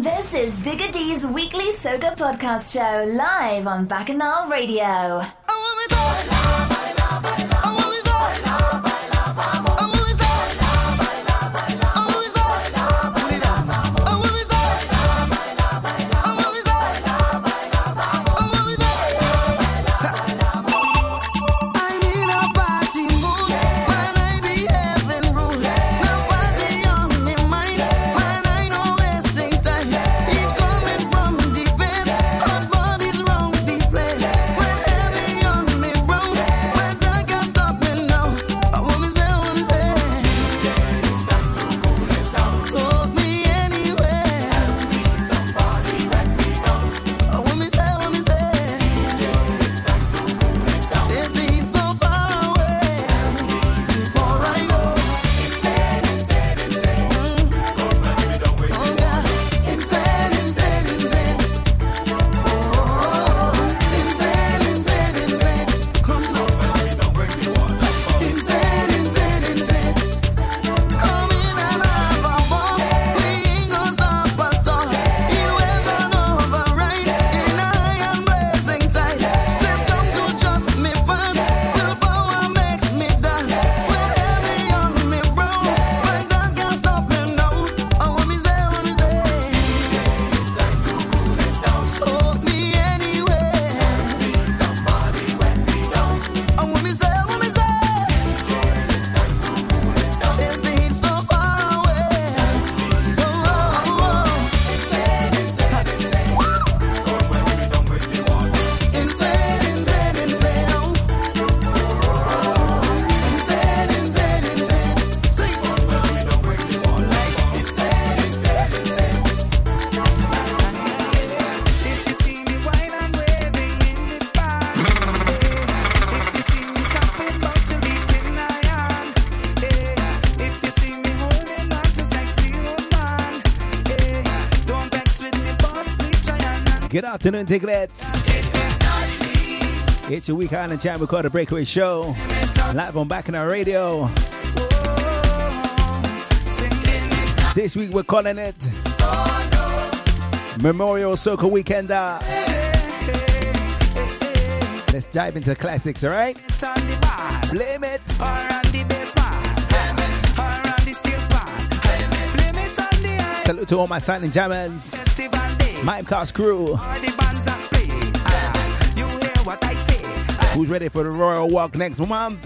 This is Digga D's weekly soca podcast show live on Bacchanal Radio. Oh, afternoon, Diglets. It's your Week Island Jam Recorder Breakaway Show. Live on Bacchanal Radio. This week we're calling it Memorial Soca Weekender. Let's dive into the classics, alright? Blame it. Salute to all my silent jammers. Mimecast crew. Who's ready for the Royal Walk next month?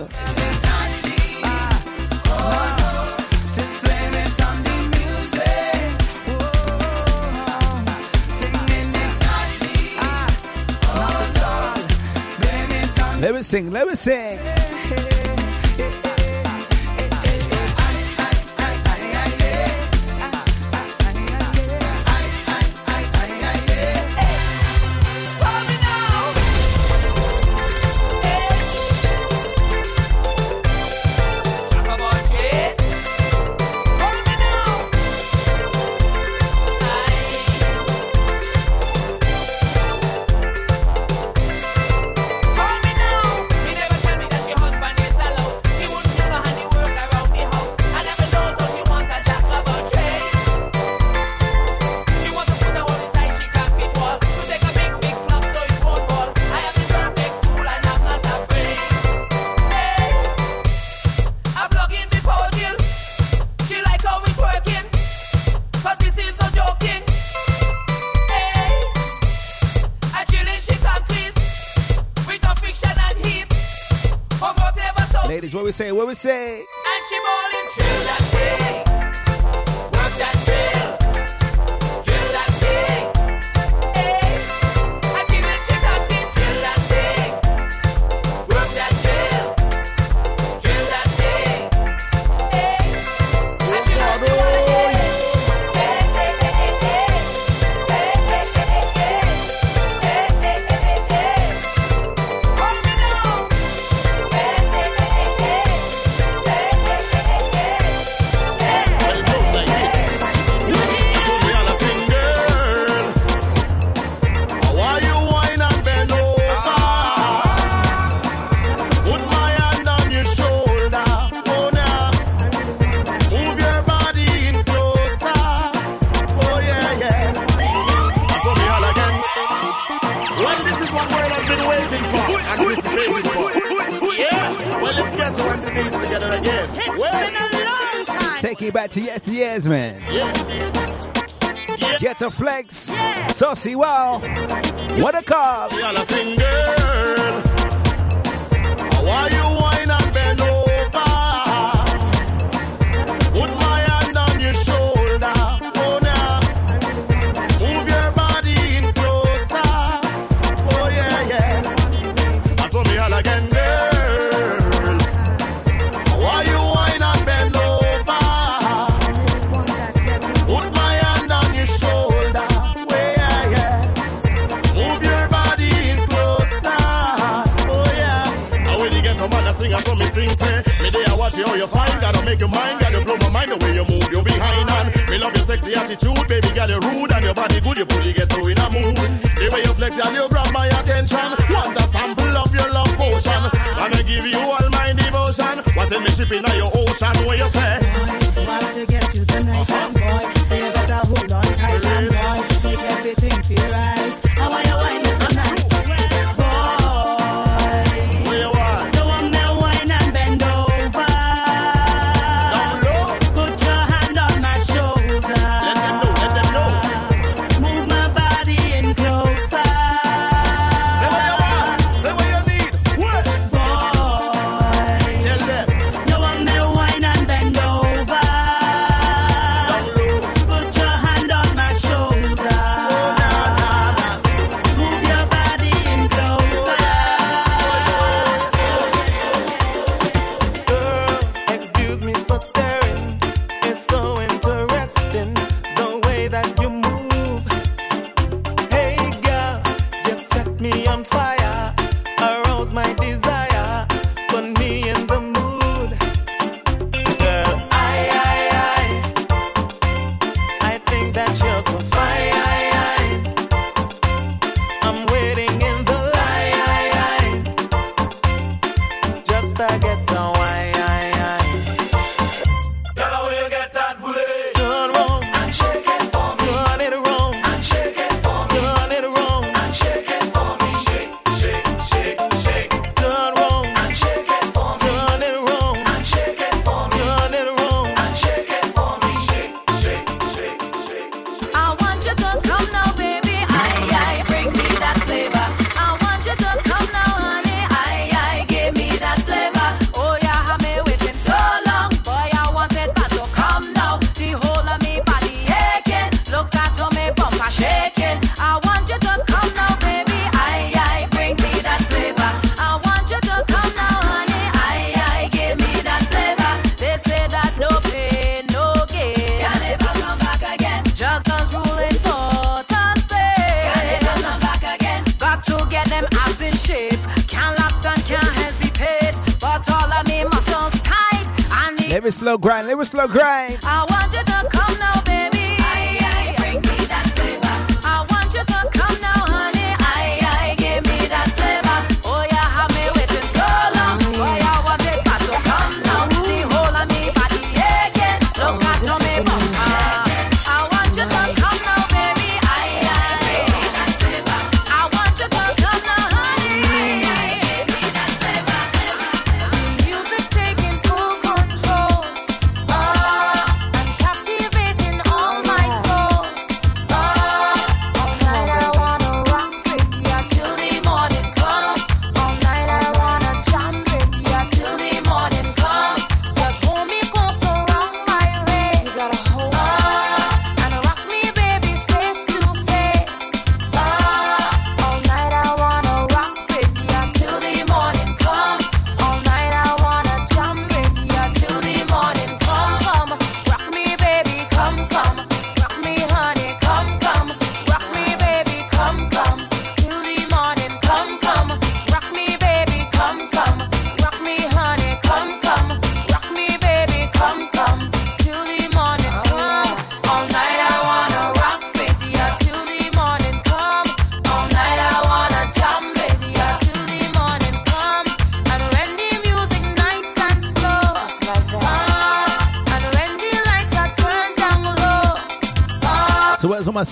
Let me sing, let me sing. Say? What we say? Saucy wow. What a call.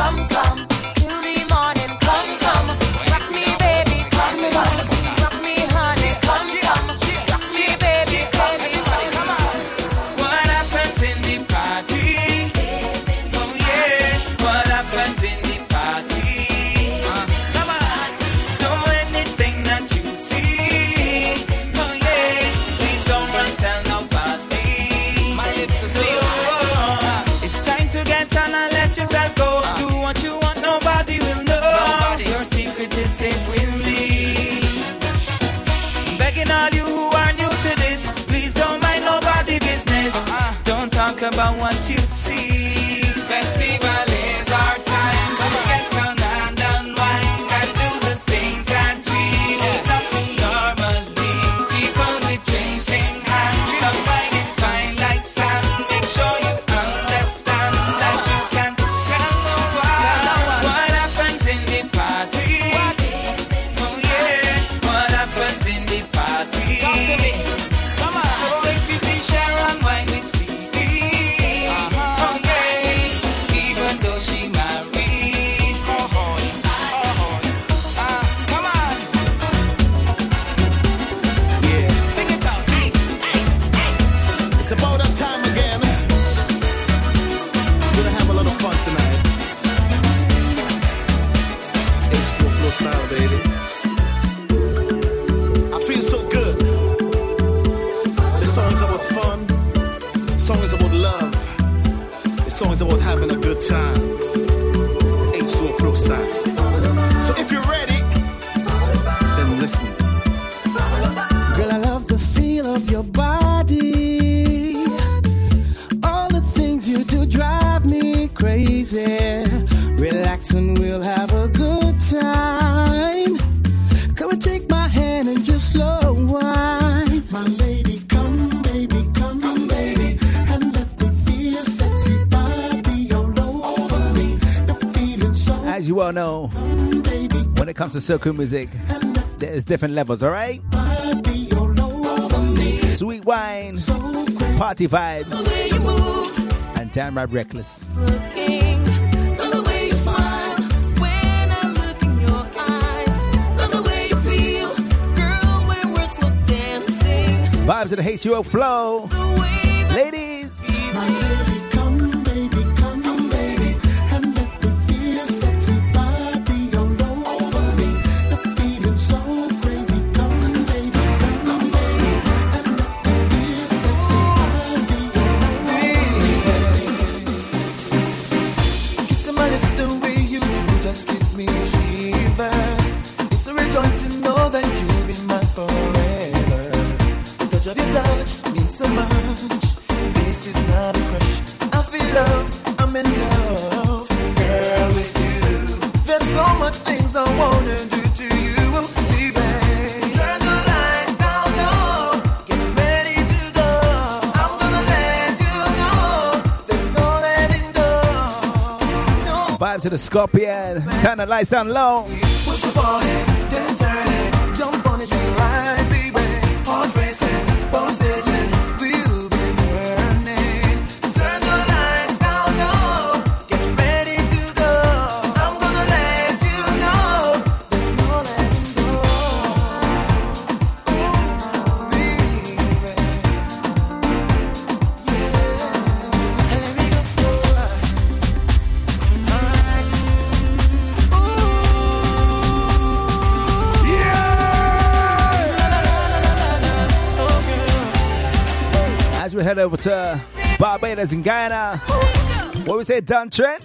come, come. circle music. There's different levels, alright? Sweet wine, party vibes, and damn right reckless. Vibes of the HUO flow. to the Scorpion. Turn the lights down low. over to Barbados and Guyana. What we say, Dan Trent?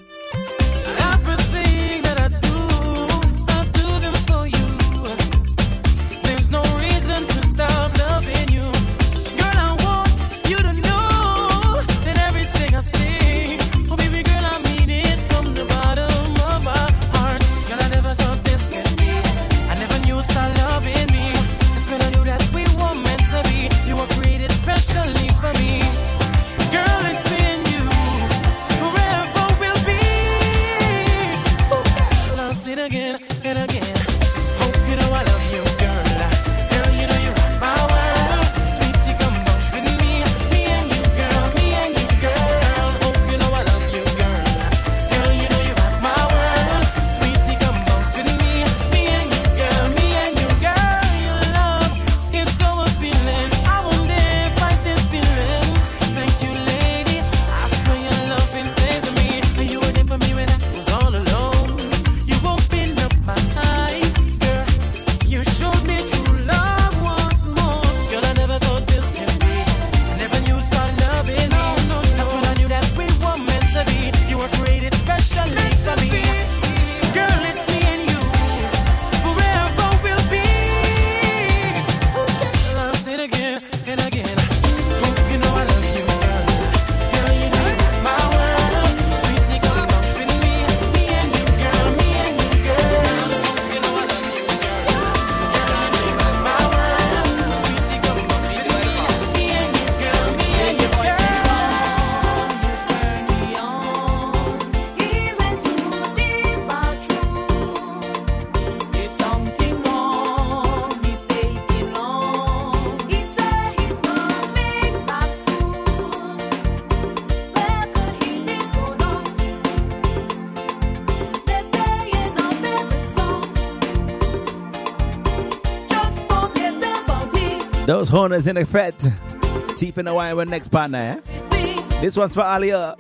Corners in effect. fret. Teeth in the wire with next partner. Eh? This one's for Alia.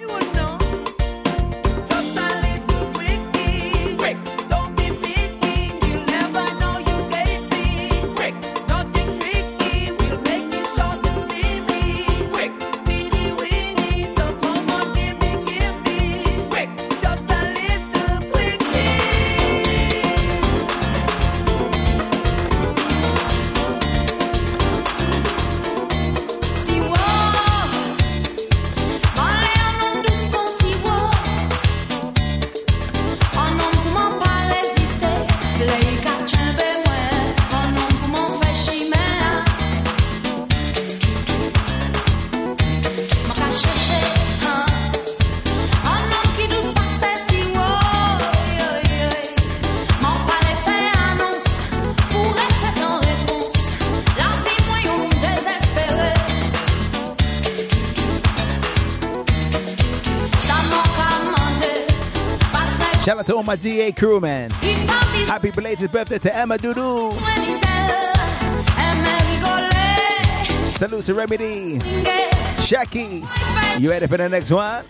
my DA crew, man. Happy belated birthday to Emma Dudu. Salute to Remedy. Shaki. You ready for the next one?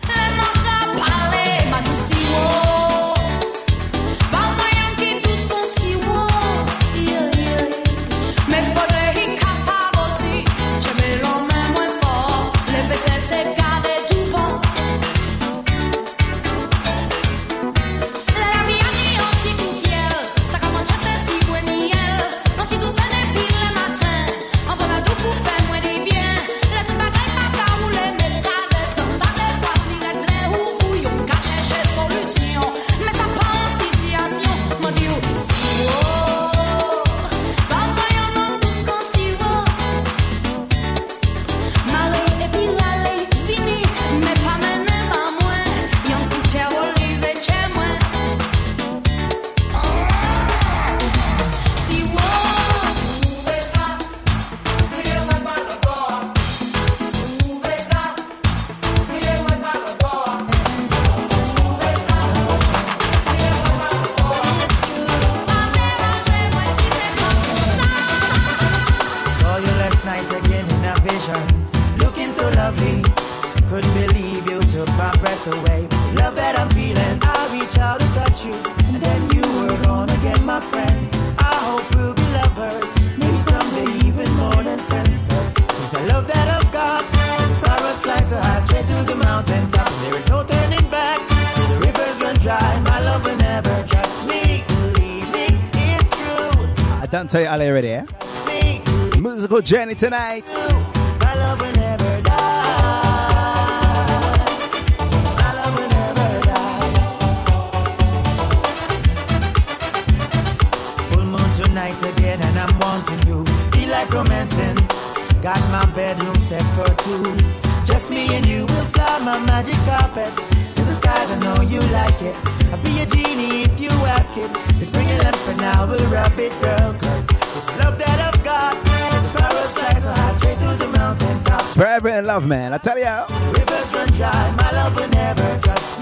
Tell you all already, eh? Musical journey tonight. romancing. Got my bedroom set for two. Just me and you will fly my magic carpet to the skies. I know you like it. I'll be a genie if you ask it. Just bring it up and We'll rub it, girl. Forever in love, man. I tell ya. Rivers run dry, my love will never just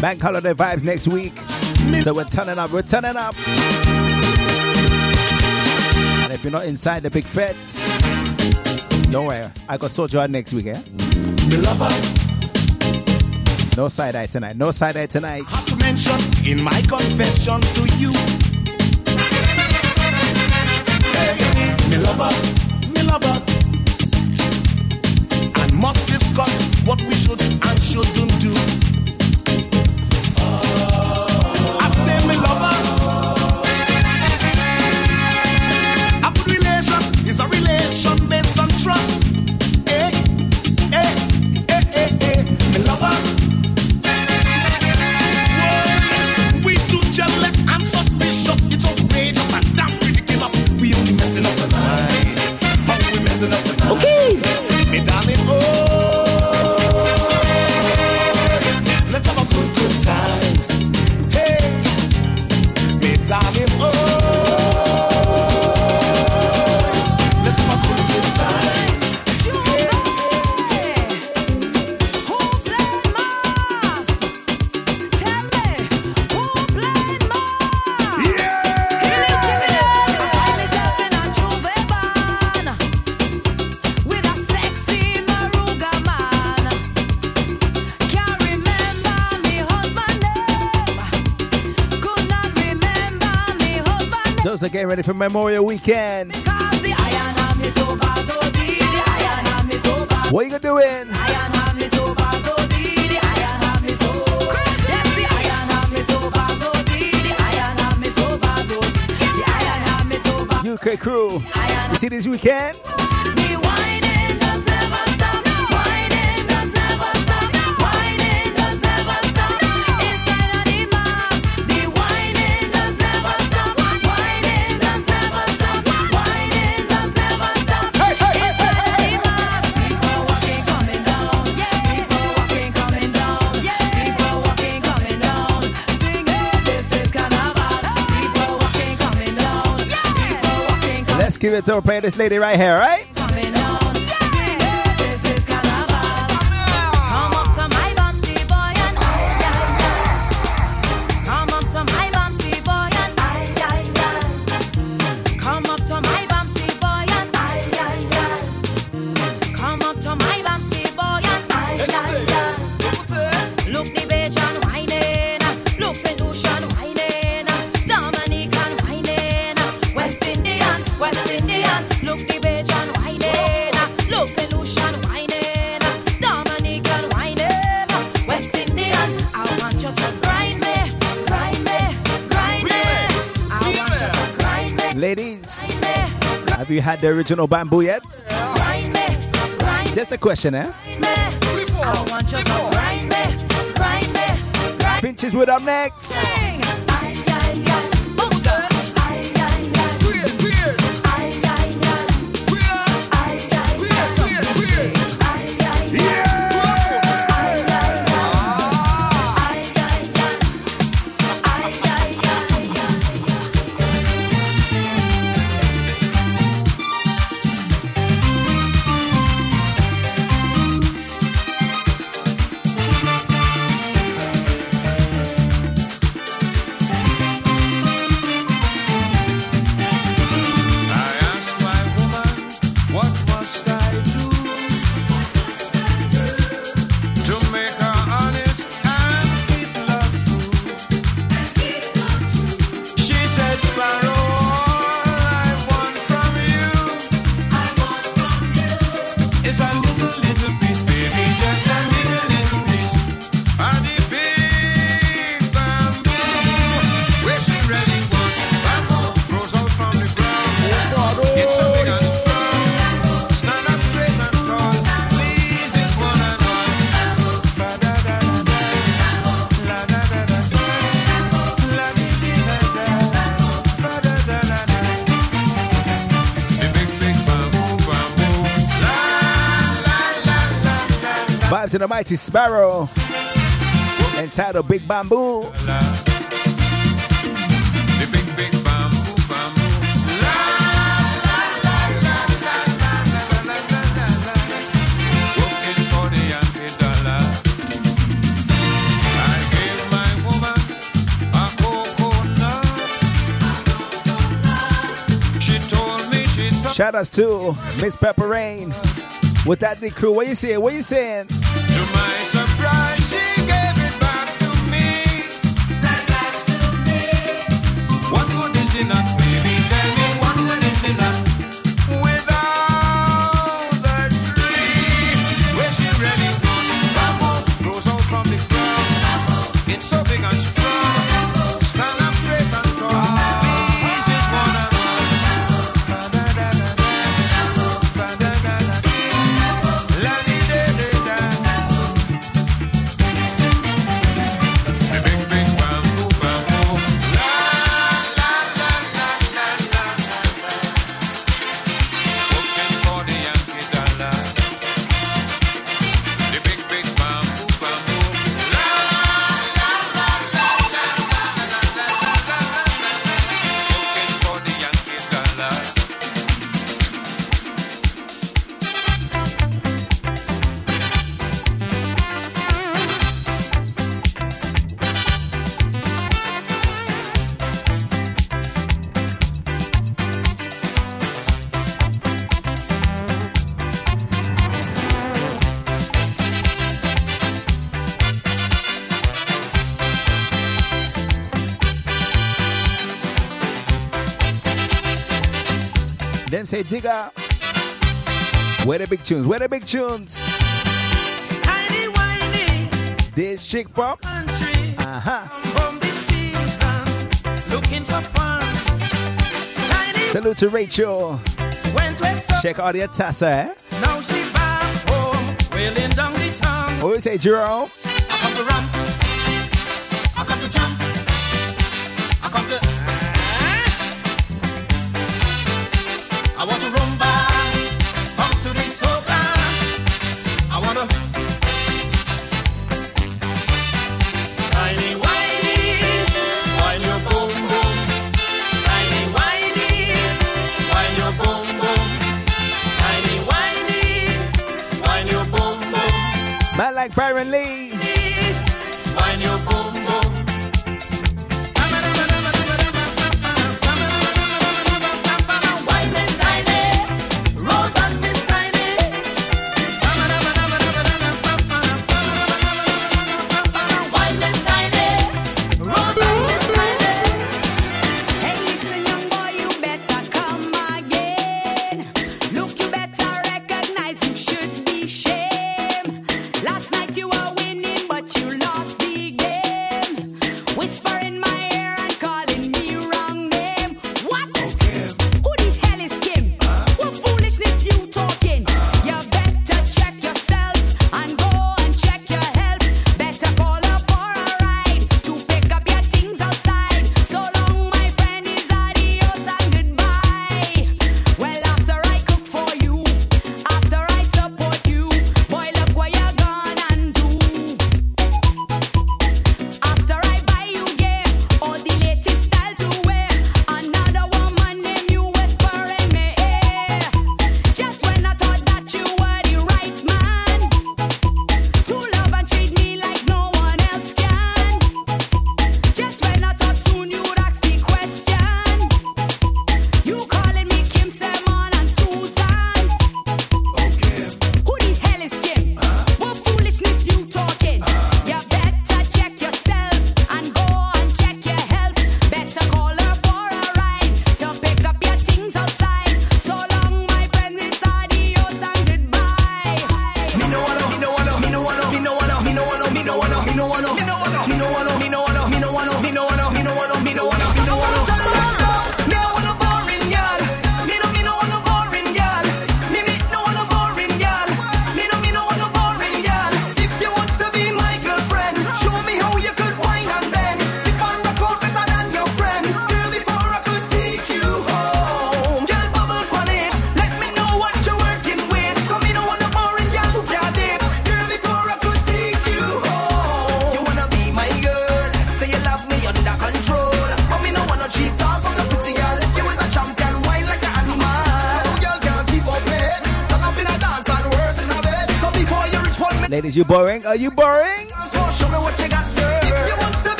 Bank holiday vibes next week. So we're turning up, we're turning up. And if you're not inside the big fete, don't worry, I got Soldier out next week, eh? No side eye tonight, no side eye tonight. I have to mention in my confession to you. Hey, me lover, me lover. And must discuss what we should and shouldn't do. getting ready for Memorial Weekend. What you gonna do UK crew. You see this weekend? Keep give it to a Play this lady right here, right? had the original bamboo yet? Just a question, eh? Pinches with our necks. And to the mighty Sparrow entitled Big Bamboo. Shout outs to Miss Pepper Rain with that D crew. What you saying? What you saying? Digga. Where the big tunes? Where the big tunes? This chick from country. Uh-huh. Season, Salute to Rachel. Check out your tassa, eh? Now she back home, wailing down the. What you say, Jerome?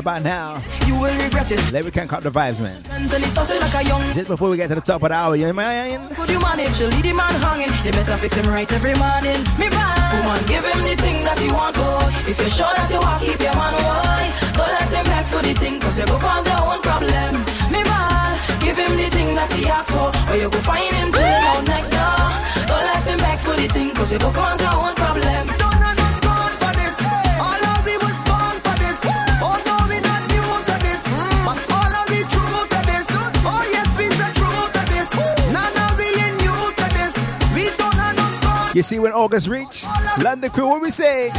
right about now. You will regret it. Let me crank up the vibes, man. Just before we get to the top of the hour, you know my Could you manage to lead hanging? You better fix him right every morning. Me give him the thing that you want. If you're sure that you want, keep your man away. Don't let him back for the thing, cause you go cause your own problem. Me give him the thing that he asks for, or you go find him chilling out next door. Don't let him back for the thing, cause you go cause your own problem. You see when August reach, London crew, what we say?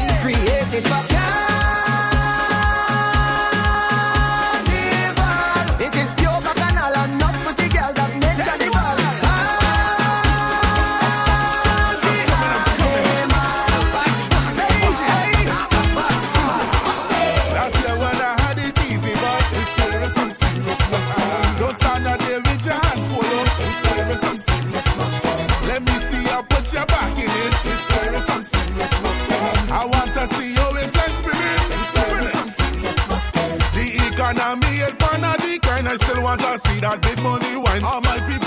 want to see that big money wine. All my people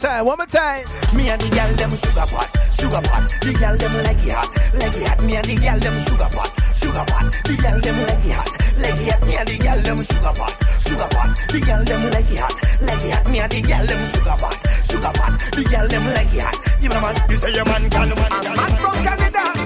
time, one more time. Me and the gal them sugar pot, sugar pot. The gal them it hot, it hot. Me and the gal them sugar pot, sugar pot. The gal them it hot, it hot. Me and the gal them sugar pot, sugar pot. The gal them like it hot, it hot. Me and the gal them sugar pot, sugar pot. The gal them it hot. You know man, you say your man can, man. I'm from Canada,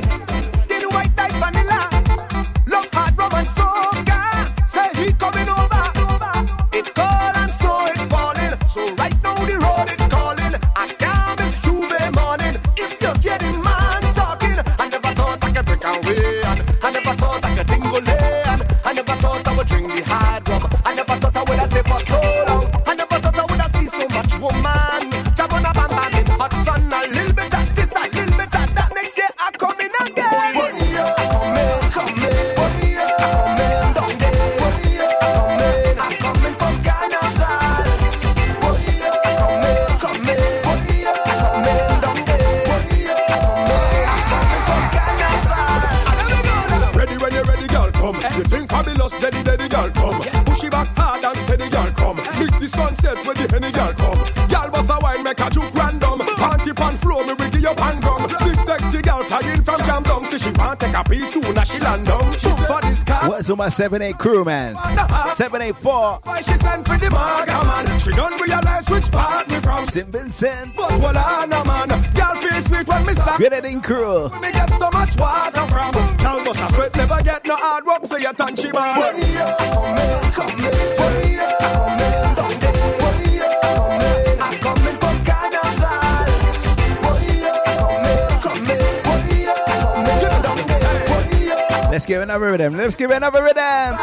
this car. My 7-8 crew, man? 784. Why she sent for the maga man? She don't realize which part me from. St. Vincent. But well, I know, man. Girl feel sweet when me stop. Grenadine crew. Me get so much water from. Girl must a sweat, never get no hard work, so you touch she man. Give another rhythm. Let's give another rhythm.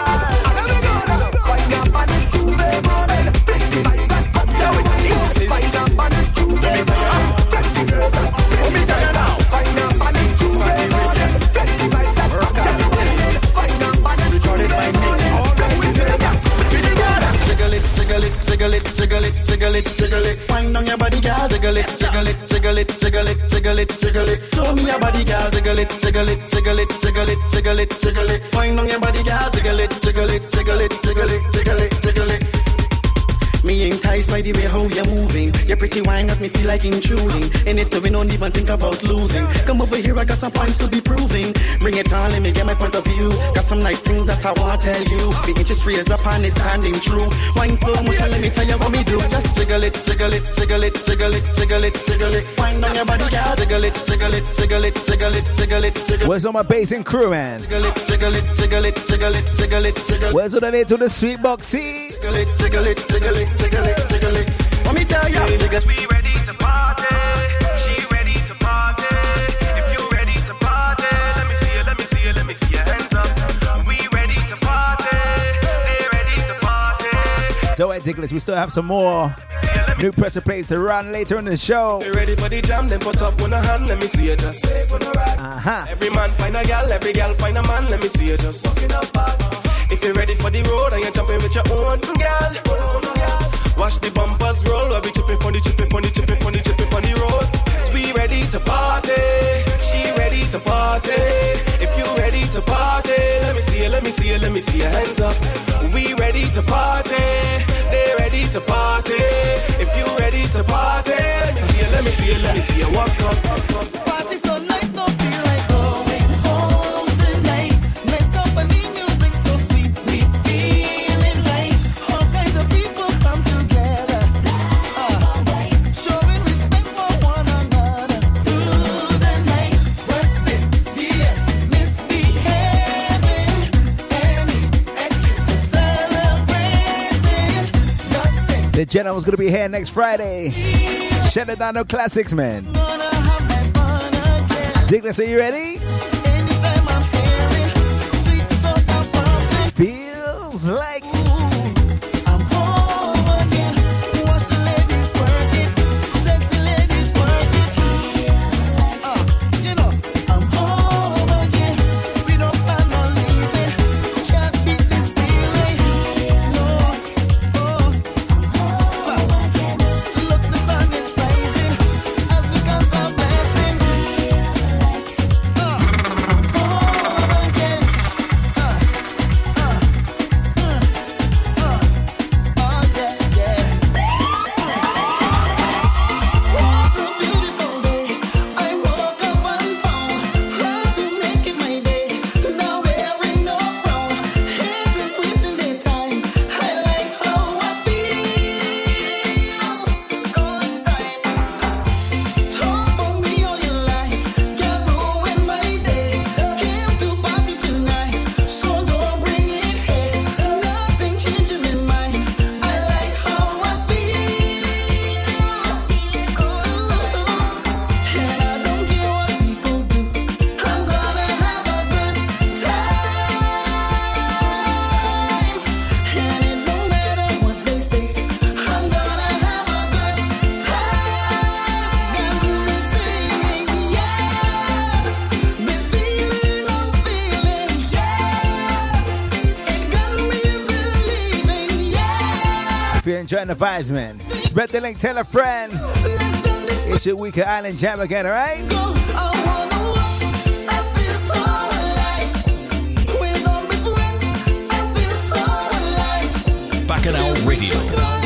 Jiggle it, jiggle it, jiggle it, jiggle it, on your body, girl. Jiggle it, jiggle it, jiggle it, jiggle it, jiggle it, jiggle it. Show me your body, girl. Jiggle it, jiggle it, jiggle it, jiggle it, it, jiggle it. Wind on your body, girl. Jiggle it, jiggle it, by the way how you're moving. Your pretty wine got me feel like intruding. In it, we don't even think about losing. Come over here, I got some points to be proving. Bring it on, let me get my point of view. Got some nice things that I wanna tell you. The interest raise up and it's standing true. Wine so much, and let me tell you what me do. Just jiggle it, jiggle it, jiggle it, jiggle it, jiggle it, jiggle it. Wine on your body, girl. Jiggle it, jiggle it, jiggle it, jiggle it, jiggle it, jiggle it. Where's all my bass and crew, man? Jiggle it, jiggle it, jiggle it, jiggle it, jiggle it, jiggle it. Where's all the to the sweet boxy? Jiggle it, jiggle it, jiggle it, jiggle it, jiggle it. Let me tell you, niggas. We ready to party. She ready to party. If you ready to party, let me see you, let me see you, let me see your hands up. We ready to party. They ready to party. Don't worry, Nicholas. We still have some more new pressure plays to run later in the show. You ready for the jam? Then put up one hand, let me see you just. Uh-huh. Every man find a gal, every gal find a man, let me see you just. If you're ready for the road and you're jumping with your own gal, watch the bumpers roll. While we chipping on the chipping on the chipping on the chipping on the road. 'Cause we ready to party, she ready to party. If you ready to party, let me see you, let me see you, let me see your hands up. We ready to party, they ready to party. If you ready to party, let me see you, let me see you, let me see you walk up. The General's gonna be here next Friday. Shut it down, no classics, man. gonna have my fun again. Nicholas, are you ready? Anytime I'm hearing sweet soca pumping. Feels like the man. Spread the link, tell a friend. It's your Weekend Island Jam again, all right? Bacchanal Radio.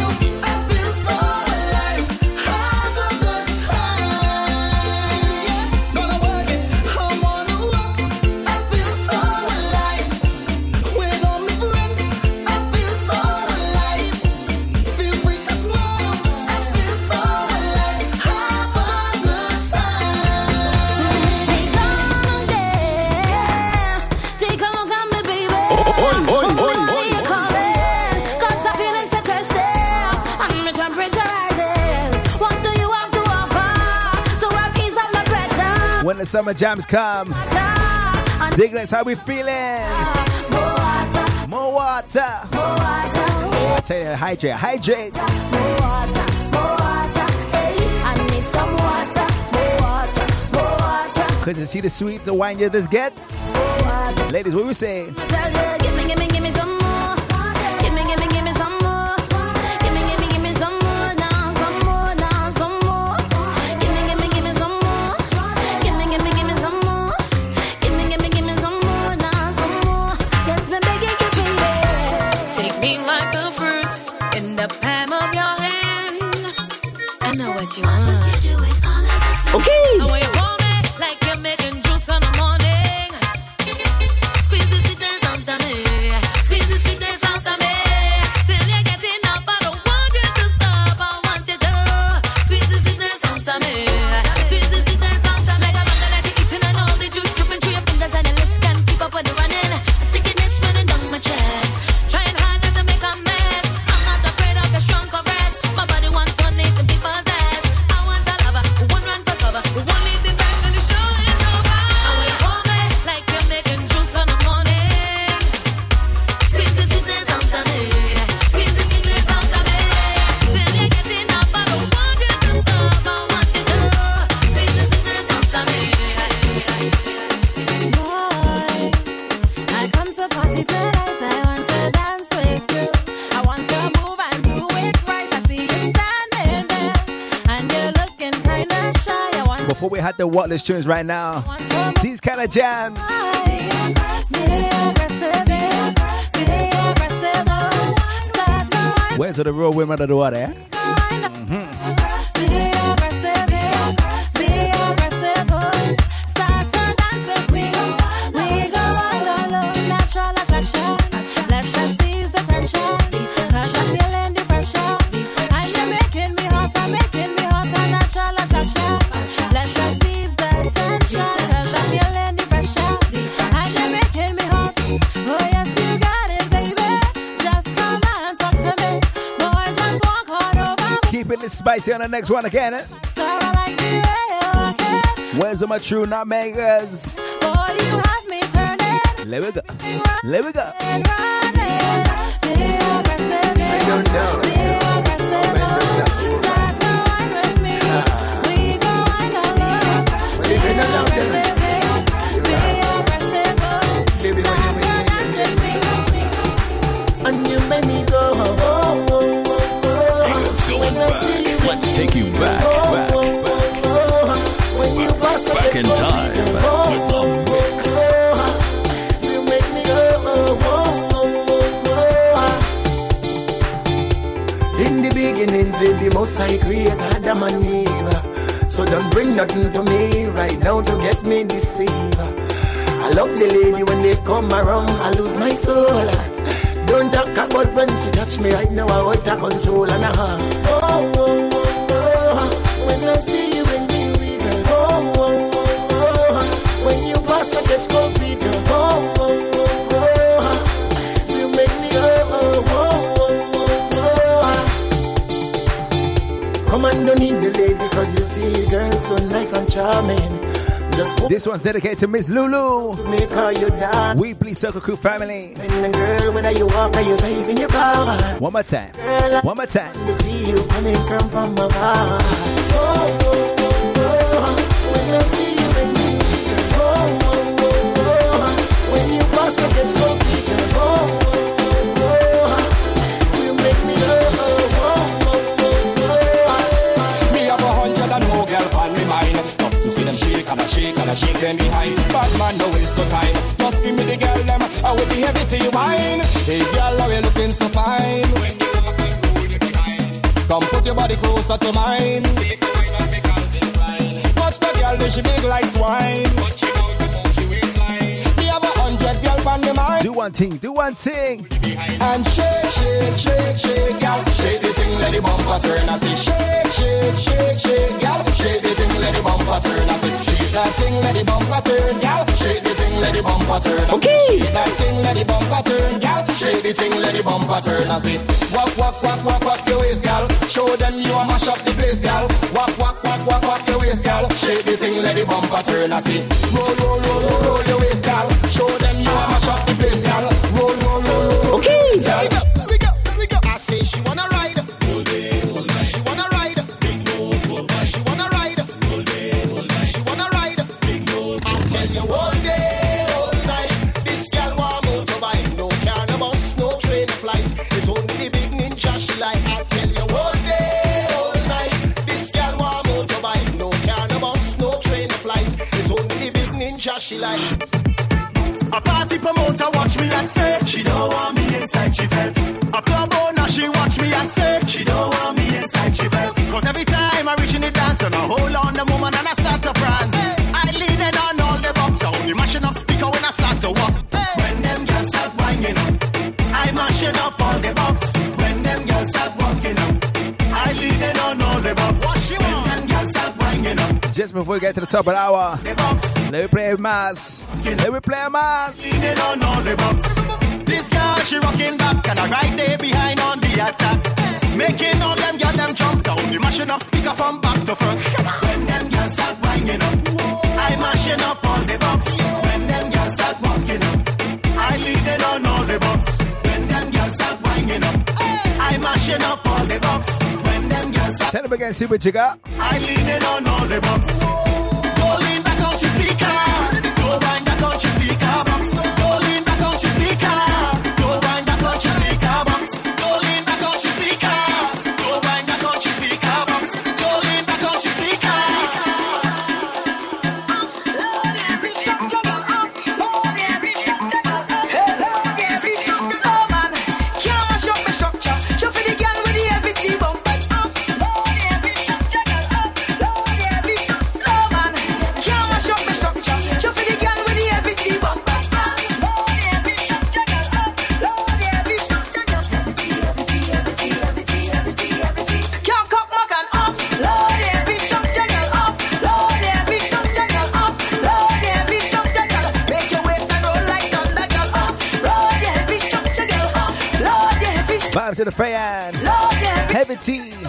summer jams come. Digga, how we feeling? More water. More water. Tell you, hydrate, hydrate. More water, more water. I need some water. More water, more water. Couldn't see the sweet, the wine you just get? Ladies, what we say? what you want. Okay. Watless tunes right now. These kind of jams. Where's the real women of the water? Eh? might see on the next one again. Eh? Where's my true nutmeggers? Let me go. Let me go. I don't know. yes, I create Adam and Eve. So don't bring nothing to me right now to get me deceived. I love the lady when they come around, I lose my soul. Don't talk about when she touch me right now, I out of control and a. Oh, oh, oh, oh, oh, when I see you and me with her. Oh, oh, oh, oh, when you pass, I just go so nice and charming. This one's dedicated to Miss Lulu. Weebly Circle Crew family. Girl, walk, One more time. Girl, One more time. Leave them behind. Bad man, no waste no time. Just give me the girl them, I will be heavy to you wine. Hey girl, how you looking so fine? Come put your body closer to mine. Watch the girl, she big like swine? We have a hundred girl on the mind. Do one thing, do one thing. And shake, shake, shake, shake, gal. Shake the thing, let the bumper turn. I say shake, shake, shake, shake, gal. Shake the thing, let the bumper turn. I say shake that thing, let the bumper turn, gal. Shake the thing, let the bumper turn. I say shake that thing, let the bumper turn, gal. Shake the thing, let the bumper turn. I say walk, walk, walk, walk, walk your waist, gal. Show them you a mash up the place, gal. Walk, walk, walk, walk, walk your waist, gal. Shake the thing, let the bumper turn. I say roll, roll, roll, roll, roll your waist, gal. Show them you a mash up the place, gal. Roll, roll, roll, roll, roll. Okay. gal. Let me go, let me go, let me go. I say she wanna ride. She wanna ride. She wanna ride. She wanna ride. I'll tell you one day, all night. This girl want motorbike. No car, no bus, no train, flight. It's only the big ninja she like. I'll tell you one day, all night. This girl want motorbike. No car, no bus, no train, of flight. It's only the big ninja she like. Promoter watch me and say She don't want me inside, she felt A club owner, she watch me and say She don't want me inside, she felt Cause every time I reach in the dance And I hold on the woman before we get to the top of the hour, let me play mass. Let me play mass. This girl, she rocking back, and I right there behind on the attack. Making all them girl them jump down, the mashing up speaker from back to front. When them girls start winding up, I mashing up all the bumps. When them girls start walking up, I leading on all the bumps. When them girls start winding up, I mashing up all the bumps. Tell them again, see what you got. I leaning on all the bumps. Lean back on your speaker. Vibes to the fan. Heavy T.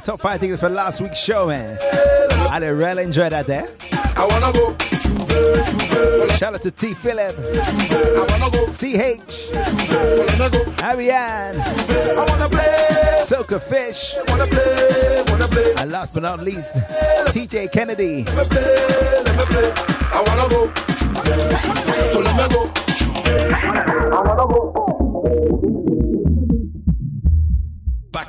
my top five things for last week's show, man. I did really enjoy that there. I wanna go. Shout out to T Philip, I wanna go. CH, So let me go. Ariane, I wanna play. Soca Fish, Wanna play. Wanna play. and last but not least, TJ Kennedy. Let me play. Let me play. I wanna go. So let me go. I wanna go.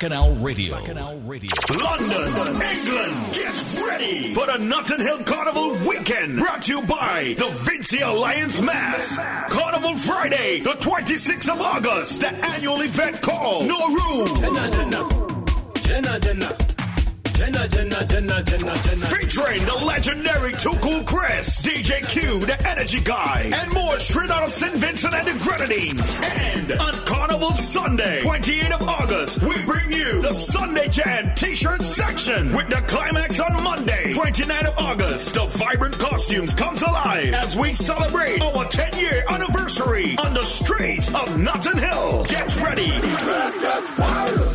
Bacchanal Radio. Bacchanal Radio. London, England, get ready for the Notting Hill Carnival Weekend. Brought to you by the Vinci Alliance Mass. Carnival Friday, the 26th of August. The annual event called No Room. Jenna, Jenna. Jenna, Jenna, Jenna, Jenna, Jenna. Featuring the legendary Too Cool Chris, DJ Q, the Energy Guy, and more straight out of St. Vincent and the Grenadines. And on Carnival Sunday, 28th of August, we bring you the Sunday Jam t-shirt section with the climax on Monday, 29th of August. The vibrant costumes comes alive as we celebrate our 10-year anniversary on the streets of Notting Hill. Get ready.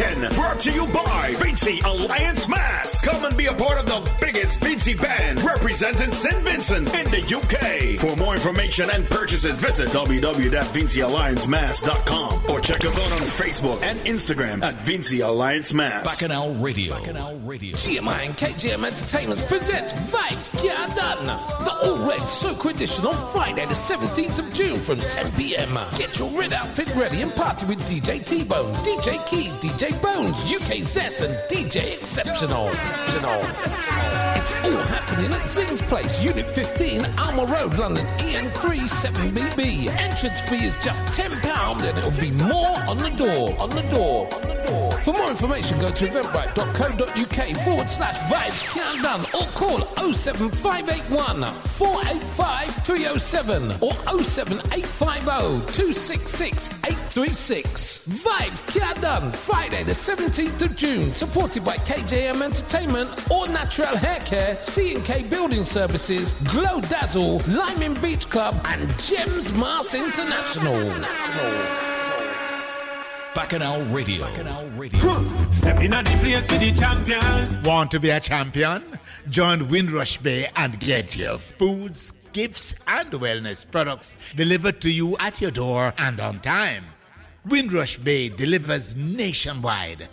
Weekend, brought to you by Vinci Alliance Mass. Come and be a part of the biggest Vinci band representing St. Vincent in the UK. For more information and purchases, visit www.vincialliancemass.com or check us out on Facebook and Instagram at Vinci Alliance Mass. Bacchanal Radio. Bacchanal Radio. GMI and KGM Entertainment presents Vibes Countdown. The All Red Soca Edition on Friday, the 17th of June from 10 p.m. Get your red outfit ready and party with DJ T-Bone, DJ Key, DJ Bones, UK Zest, and DJ Exceptional. Exceptional. It's all happening at Zing's Place, Unit 15, Alma Road, London, EN3 7BB. Entrance fee is just £10 and it'll be more on the door, on the door, on the door. For more information, go to eventbrite.co.uk forward slash vibes countdown or call 07581 485 307 or 07850 266 836. Vibes Countdown, Friday the 17th of June, supported by KJM Entertainment, All Natural Hair Care, C&K Building Services, Glow Dazzle, Lyman Beach Club, and Gems Mars International. Bacchanal Radio. Bacchanal Radio. Step in at the place with the champions. Want to be a champion? Join Windrush Bay and get your foods, gifts, and wellness products delivered to you at your door and on time. Windrush Bay delivers nationwide.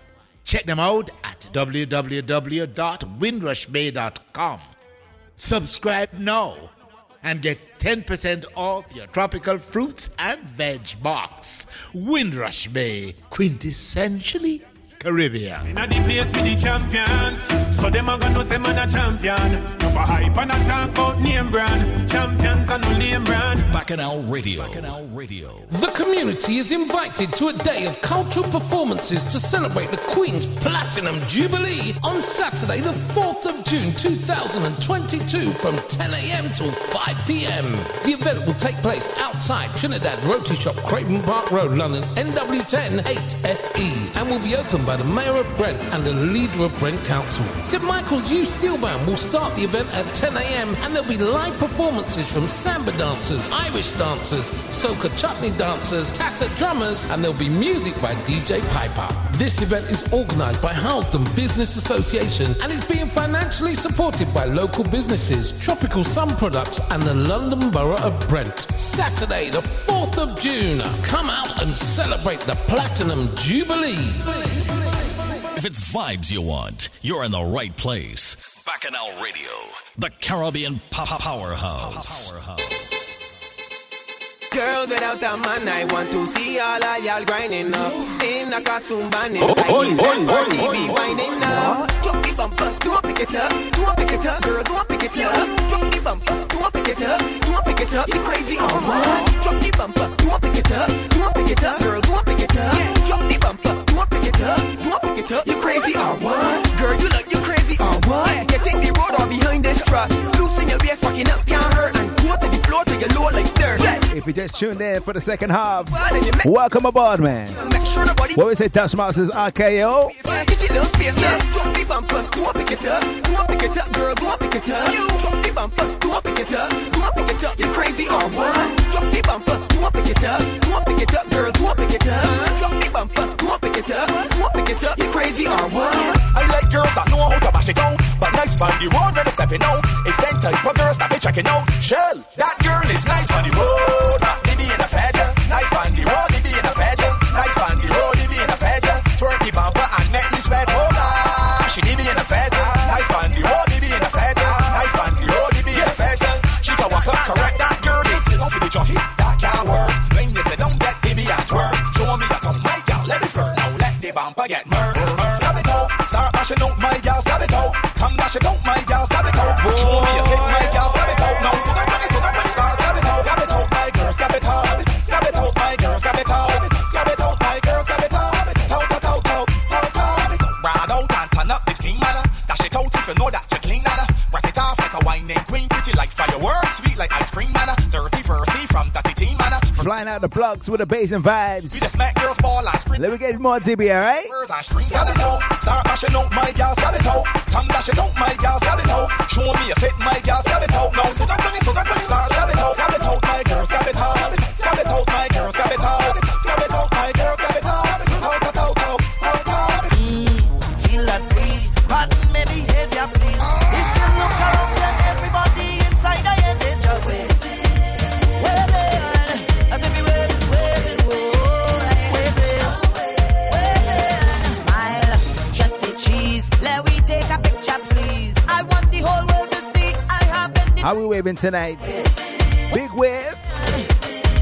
Check them out at www.windrushbay.com. Subscribe now and get 10% off your tropical fruits and veg box. Windrush Bay, quintessentially Caribbean. In a the place with the champions, so them a gonna say man a champion. No for hype and a talk about name brand. Champions and no name brand. Bacchanal Radio. Bacchanal Radio. The community is invited to a day of cultural performances to celebrate the Queen's Platinum Jubilee on Saturday, the 4th of June 2022 from 10 a.m. till 5 p.m. The event will take place outside Trinidad Roti Shop, Craven Park Road, London, NW10 8SE, and will be opened by the Mayor of Brent and the leader of Brent Council. St Michael's Youth Steel Band will start the event at 10 a.m. and there'll be live performances from samba dancers, Irish dancers, soca chutney dancers, tassa drummers, and there'll be music by DJ Piper. This event is organised by Houston Business Association and is being financially supported by local businesses, Tropical Sun Products, and the London Borough of Brent. Saturday, the 4th of June. Come out and celebrate the Platinum Jubilee. If it's vibes you want, you're in the right place. Bacchanal Radio, the Caribbean pop powerhouse. Girl, get out of man, I want to see all of y'all grinding up in a costume band Oh, inside oi, me, oi, that oi, party oi. be winding oh. up. Drop the bumper, do a pick it up, do a pick it up, girl, do a pick it up. Drop the bumper, do a pick it up, do a pick it up. You crazy or what? Drop the bumper, do a pick it up, do a pick it up, girl, do a pick it up. Drop the bumper, do a pick it up, pick it up. You crazy or what? Girl, you look, you crazy or what? You think the road or behind this truck? Loosen your waist, walking up can't hurt, and go to the floor till you low like dirt. If you just tuned in for the second half, welcome aboard, man. What we say, Touchmasters RKO? Get your little space now. Drop the bumper, go pick it up. Pick it up, girl, go pick it up. Drop the bumper, pick it up. Go pick it up. You crazy or what? The bumper, go up, pick it up. Go it. Drop the? I like road when they stepping out. It's of girls that checking out. Shell, that girl is nice the road. Not Libby in a feather. Nice the road, Libby in a feather. Nice the road, Libby in a the bumper and make me sweat. Hold on, she Libby in a the road, Libby in a feather. Nice the road, Libby in a feather. She can walk correct. That girl sit off with the jockey. Bumper get murdered. Stab it out, start mashing out my gal. Stab it out, come dash it out my Flying out the plugs with the bass and vibes. We just girls ball and scream. Let me get more DB, alright? Birds and strings, stab it out. Start out my gal, stab it out. Come out my gal, stab it out. Show me a fit my gal, stab it out. Now so that money, so that money start, stab it out, stab it out my girl, stab it out. Stab it out my girl, stab it out. How we waving tonight? Big wave,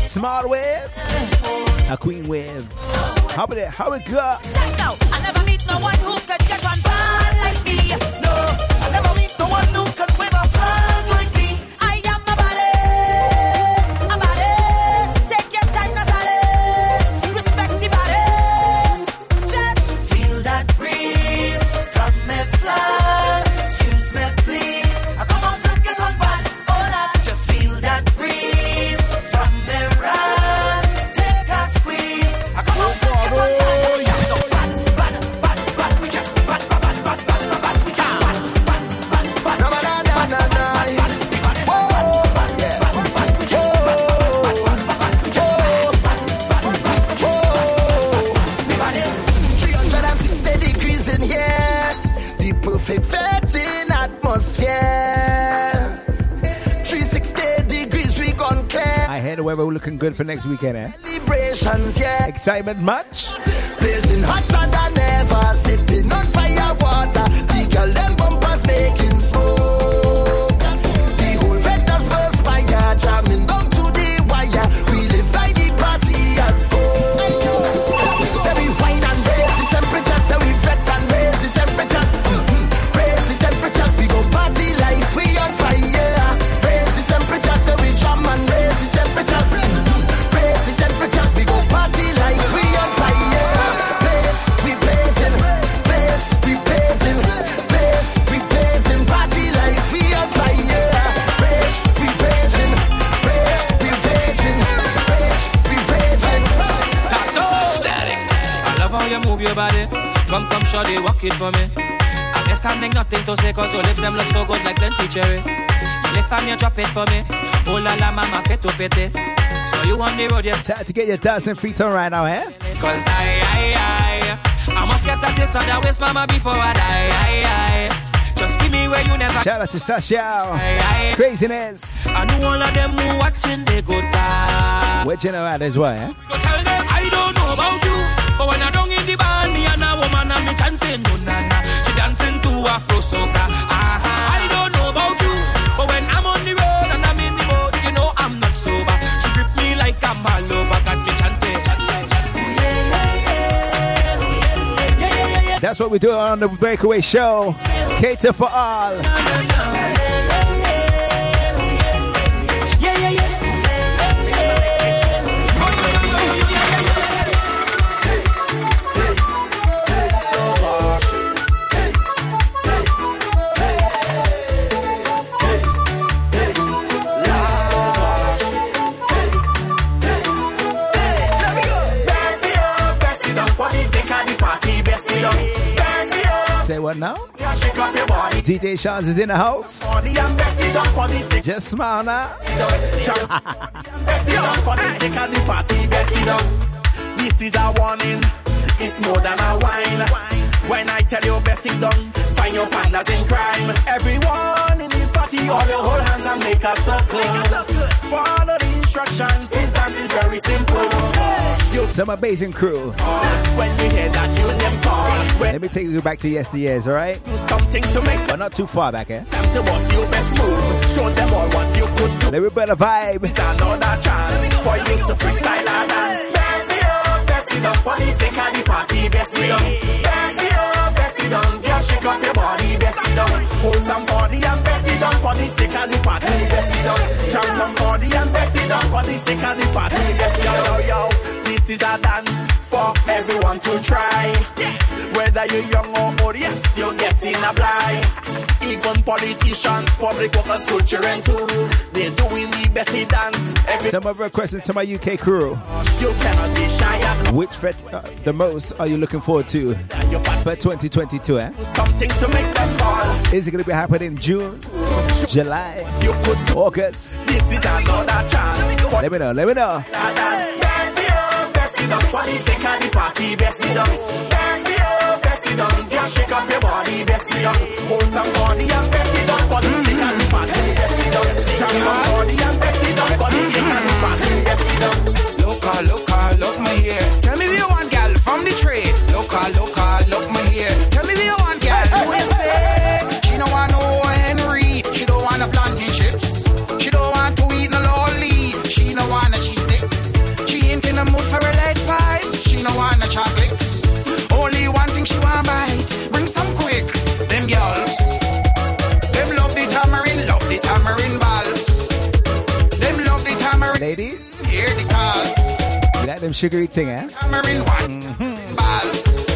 small wave, a queen wave. How about it? How it go? Clear. I heard weather looking good for next weekend, eh? Celebrations, yeah. Excitement much? Blazing hotter than ever, sipping on fire water. The girl them bumpers making it for me. I'm just standing, nothing to say, cause your lips them look so good like plenty cherry. You lift and you drop it for me. Oh la la, mama, fit to pity. So you on the road, yes. Time to get your dancing feet on right now, eh? Cause I, I, I, I must get a taste of that waist, mama, before I die. I, I, just give me where you never. Shout out to Sasha. Craziness. I know all of them who watching, they go time. Know about this way, eh? That's what we do on the Breakaway Show. Cater for all. What now? DJ Shawns is in the house. Just smile now. This is a warning, it's more than a wine. When I tell you best it done, find your partners in crime. Everyone in the party, all your hold hands and make a circle. Follow the instructions, this dance is very simple. Summer Basin Crew. when you hear that, you them call. Let me take you back to yesteryears, alright? something to make But not too far back, eh? them to bust you best move. Show them all what you could do. Let me better vibe. It's another chance for you to freestyle and dance. Best it up, best it up for the sake of the party. Best it up, best it up, best it up. Girl, shake up your body. Best it up, hold some and best it up for the sake of the party. Best it up, jump some and best it up for the sake of the party. Best it up, yo yo. This is a dance for everyone to try. Whether you're young or old, yes, you're getting a blind. Even politicians, public workers, school children too. They're doing the best they dance. Every Some of requesting to my UK crew. you cannot be shy at Which fet uh, the most are you looking forward to for 2022? Eh? something to make them call. Is it going to be happening in June, July, August? This is another Let me know. Let me know. It up, for the sake of the party. Best it up, best it up, best it up. Girl, shake up your body. Best it up, hold some body and best it up for the sake of the party. Best it up, some body and best it up for the sake of the party. Best it up. Local, local, them sugary thing, eh? Tamarind one balls.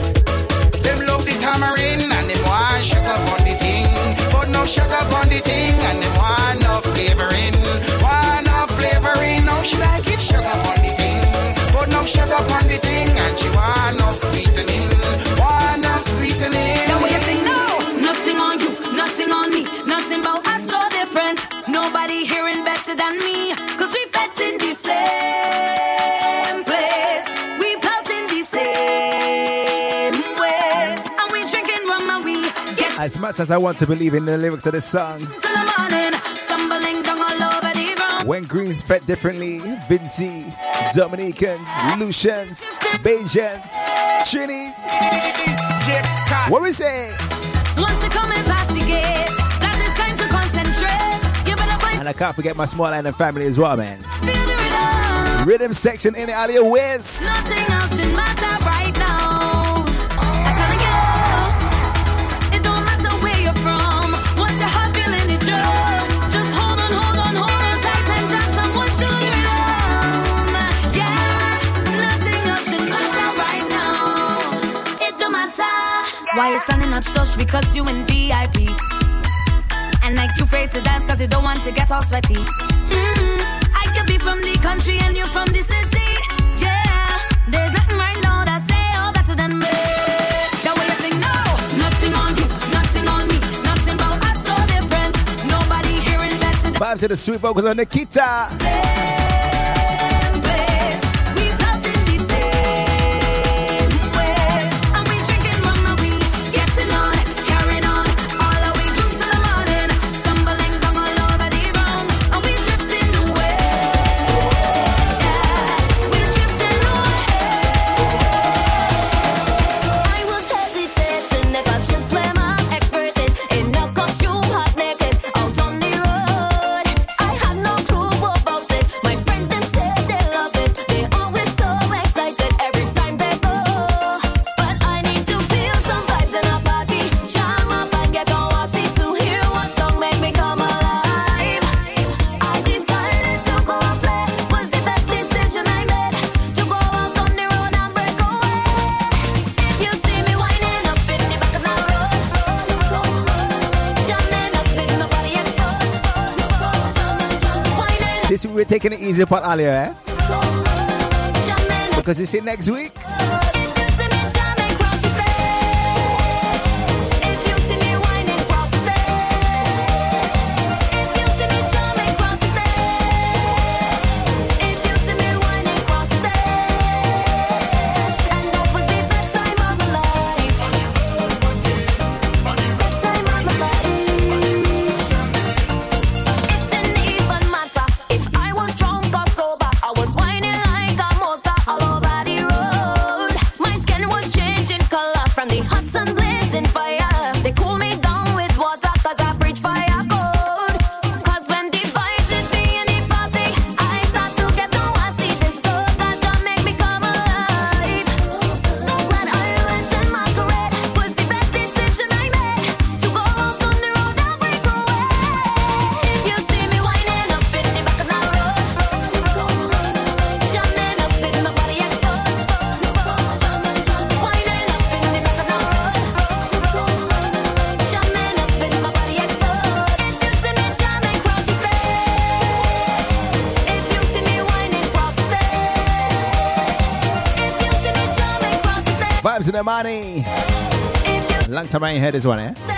Them love the tamarind and them want sugar on the thing. But no sugar on the thing and them want no flavoring. Want no flavoring. No, she like it sugar on the thing. But no sugar on the thing and she want no sweetening. As much as I want to believe in the lyrics of this song, till the morning, stumbling down all over the ground. when Greens fed differently, Vincy, Dominicans, Lucians, Bajans, Trinis. What we say? Once you come and pass gate, that is time to concentrate. You better find And I can't forget my small island family as well, man. feel the rhythm. Rhythm section in the alley West. Nothing else should matter right now. Why you standing up stush because you in VIP. And like you afraid to dance cause you don't want to get all sweaty. Mm, I could be from the country and you're from the city. Yeah, there's nothing right now that say all better than me. The way you sing, no, nothing on you, nothing on me, nothing us so different. Nobody hearing better than Vibes to the sweet vocals on Nikita. place. Easy upon Alia, eh? Because you see next week, the money. Long time I ain't heard this one, eh?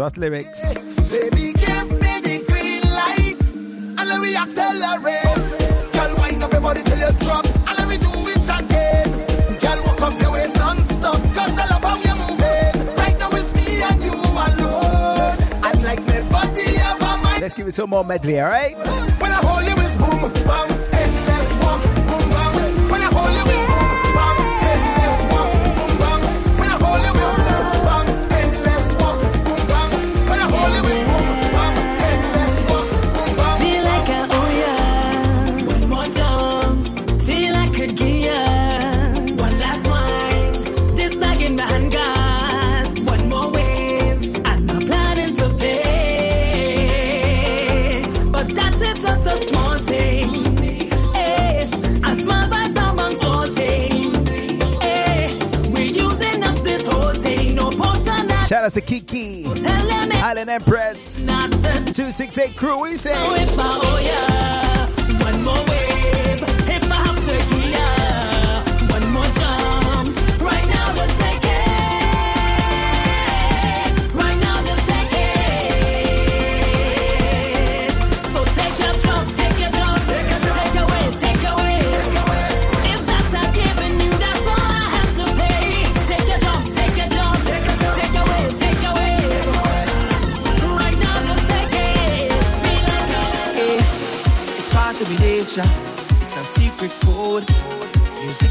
That's lyrics. Baby, give me the green light. And let me accelerate. Girl, wind up your till you drop. And let me do it again. Girl, walk up your waist non-stop. Cause I love how you're moving. Right now it's me and you alone. I like my body ever mind. Let's give it some more medley, alright? When I hold you Professor Kiki, Island Empress, 268 Crew, we say.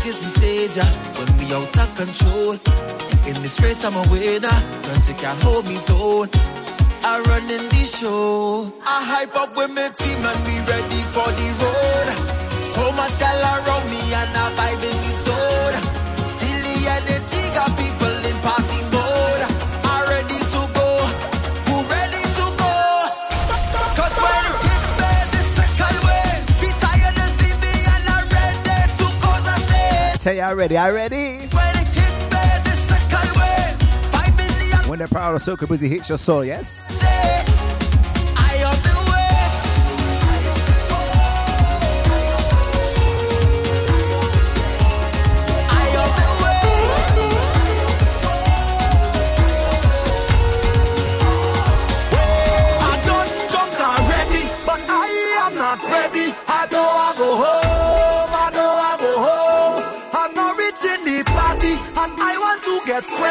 is my savior. When we out of control, in this race I'm a winner. Nothing can hold me down. I run in the show. I hype up with my team and we ready for the road. So much gal around me and I vibe in the soul. say y'all ready. Y'all ready? When the power of soca busy hits your soul, yes?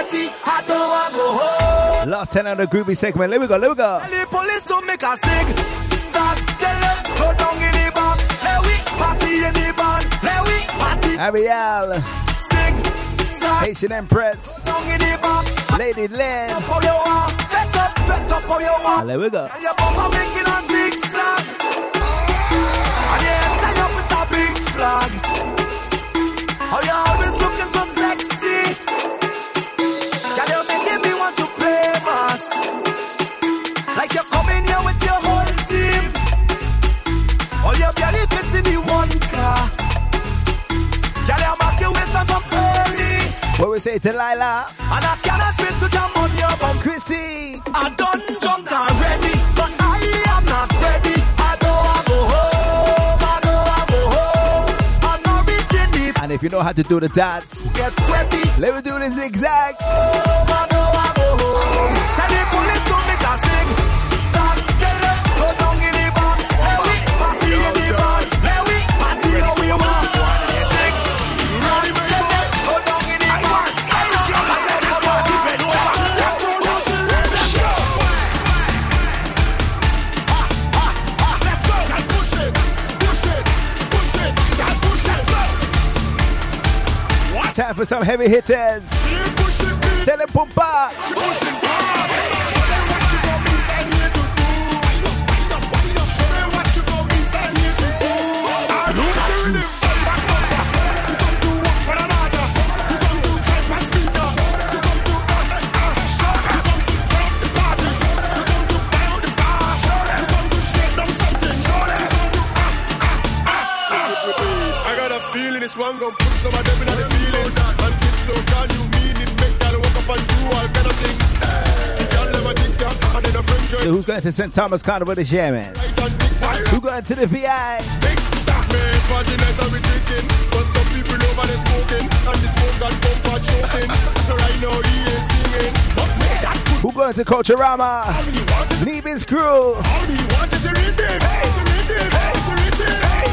party, I don't want go home. Last 10 out of the groovy segment. Let me go, let me go. Tell the police don't make us sing. Zap, tell them, go down in the bar. Let we party in the bar. Let we party. Ariel. Sing. Haitian Empress. Lady Lynn. Ah, we go. And up with a big flag. We say to Lila? And I cannot fit to jump on your bum. Chrissy. I done jumped already, but I am not ready. I know I go home. I know I go home. I'm not reaching the And if you know how to do the dance, get sweaty. let me do the zigzag. Home, I know I go home. Some heavy hitters. Sell it, pumpa. So who's going to St. Thomas Carnival this year, man? Who going to the VI? Man, party nice and we drinking, but some people over there smoking, and the smoke got bumper choking. So right now he ain't singing, but wait, that Who going to Culturama? Neebin's crew. all he want is a rhythm. Hey, it's a rhythm. Hey, it's a rhythm. Hey,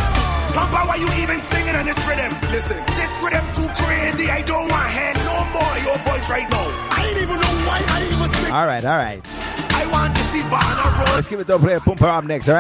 Papa, why you even singing on this rhythm? Listen, this rhythm too crazy. I don't want hand no more your voice right now. I ain't even know why I even sing. Alright, All right, Let's give it to play Pumpa up next, all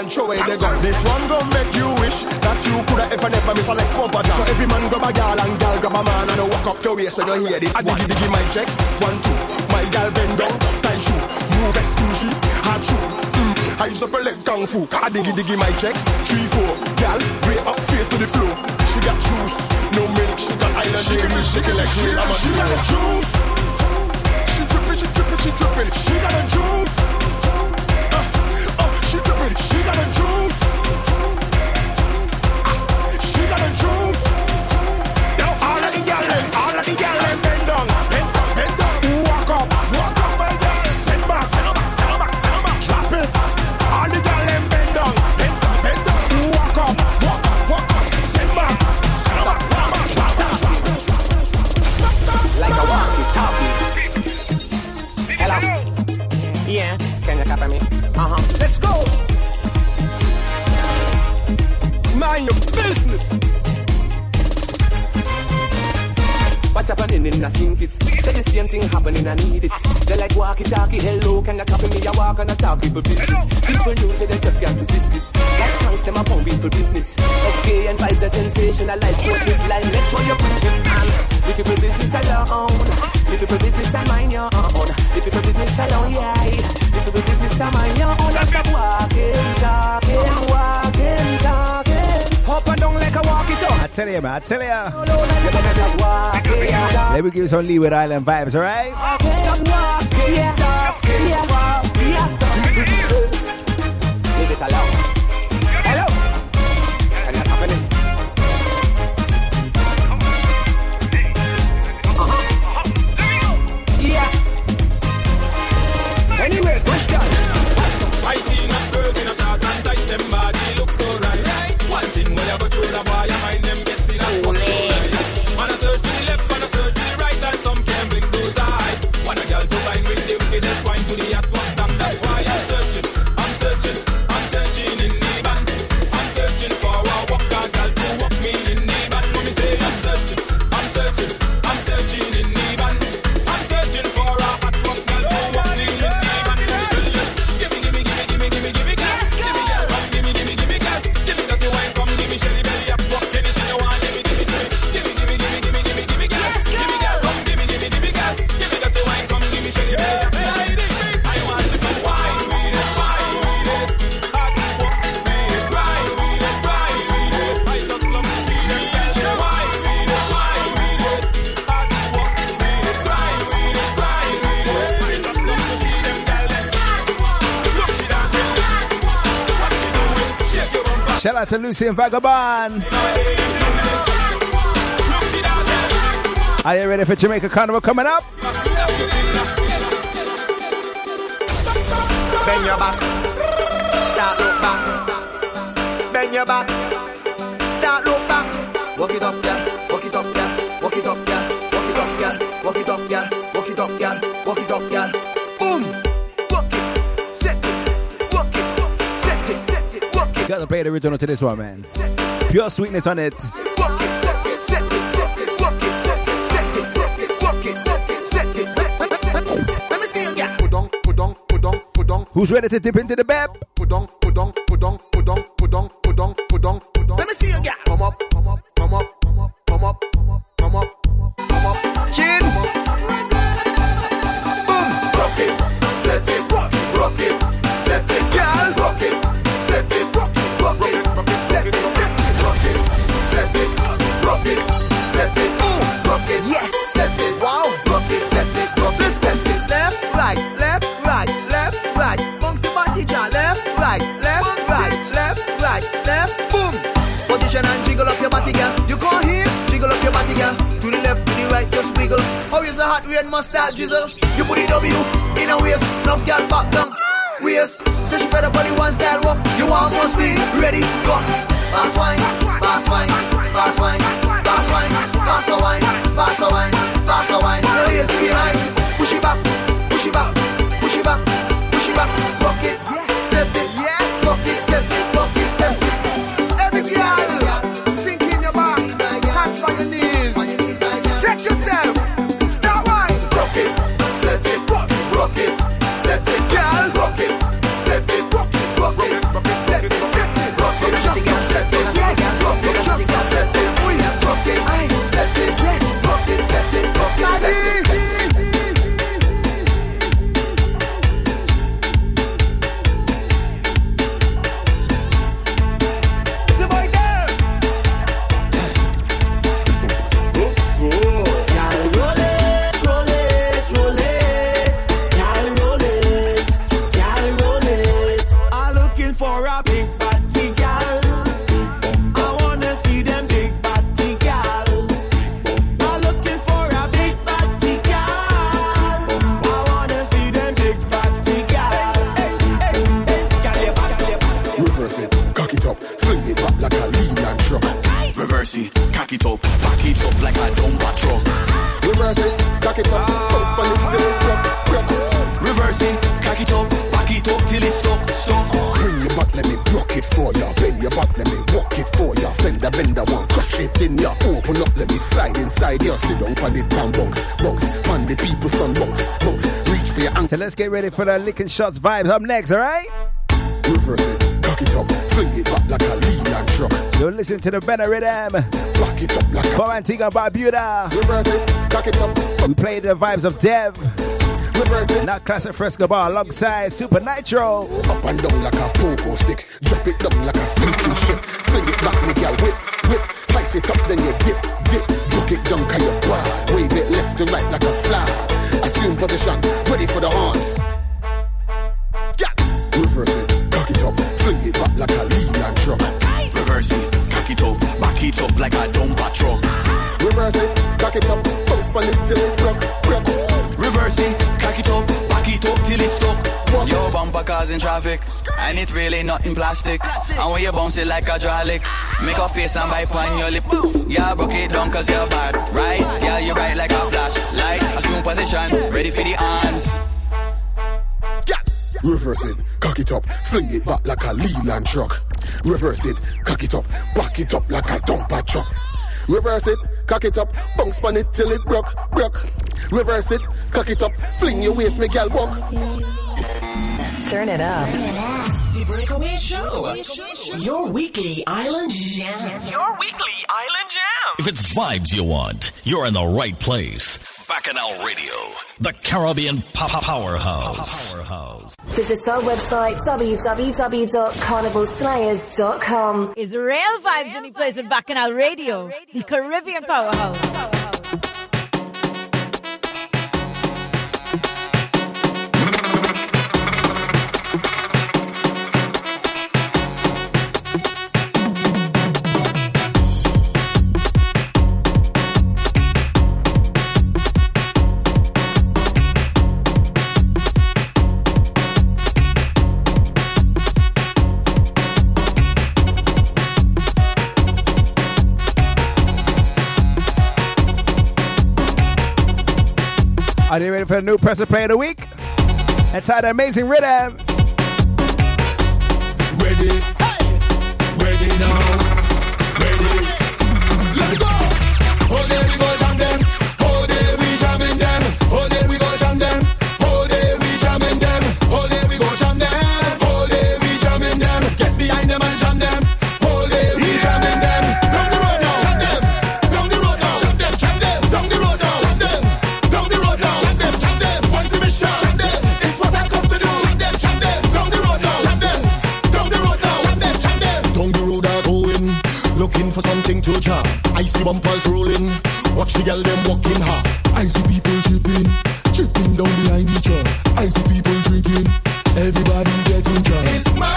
and throw away the gun. This one gon' make you wish that you coulda ever never miss a Lex bumper jam. So every man grab a gyal and gyal grab a man and walk up your waist when you hear this. One I diggy diggy my check, one two. My gyal bend down, tight shoe, move exclusive, hard shoe. Mm. I use up a leg kung fu. I diggy diggy my check, three four. Gyal, way up face to the floor. She got juice, no milk. She got island she got like real. I'm a she got a juice. She drippin', she drippin', she drippin'. She got a juice. She got a juice. Happening in a sink it's Say the same thing happening I need it They like walkie talkie hello can you copy me? I walk and I talk people business. People it they just can't resist this. Like thanks them upon people business. SK and vibes are sensationalize Quote this line make sure you put it on The people business alone The people business are mine your own The people business alone yeah. The people business are mine your own I stop walking talking walking talking. Up and down like a walkie talkie tell you, man, I tell you. You better stop walking Let me give you some Leeward Island vibes, all right? Stop walking, talking. Leave it alone. Shout out to Lucy and Vagabond. Are you ready for Jamaica Carnival coming up? Bend your back. Start look back. Bend your back. Start look back. Walk it up, yeah. original to this one, man. Pure sweetness on it. Who's ready to dip into the Jesus. ready for the licking shots vibes up next, alright? Reverse it, cock it up, fling it back like a Leyland truck. You're listening to the Venom Rhythm. Lock it up like From Antigua Barbuda. Reverse it, cock it up. We play the vibes of Dev. Now classic fresco bar alongside Super Nitro. Up and down like a pogo stick, drop it down like a sneaking shit, fling it back with your In traffic. And it really nothing plastic. And when you bounce it like hydraulic, make a face and bite on your lip. Yeah, broke it down cause you're bad, right? Yeah, you right like a flash. Like, assume position, ready for the hands. Reverse it, cock it up, fling it back like a Leyland truck. Reverse it, cock it up, back it up like a dumper truck. Reverse it, cock it up, bounce on it till it broke, broke. Reverse it, cock it up, fling your waist, me gal buck. Turn it up. The Breakaway Show. Your weekly island jam. Your weekly island jam. If it's vibes you want, you're in the right place. Bacchanal Radio, the Caribbean powerhouse. powerhouse. Visit our website, www.carnivalslayers.com. Is real vibes in place with Bacchanal Radio, the Caribbean powerhouse. for the new Press Play of the Week. Entitled Amazing Rhythm. Ready. Hey. Ready now. Ready. Let's go. Oh, there we go, jam them. the bumpers rolling. Watch the girl them walking hard. I see people tripping, tripping down behind the truck. I see people drinking, everybody getting drunk. It's my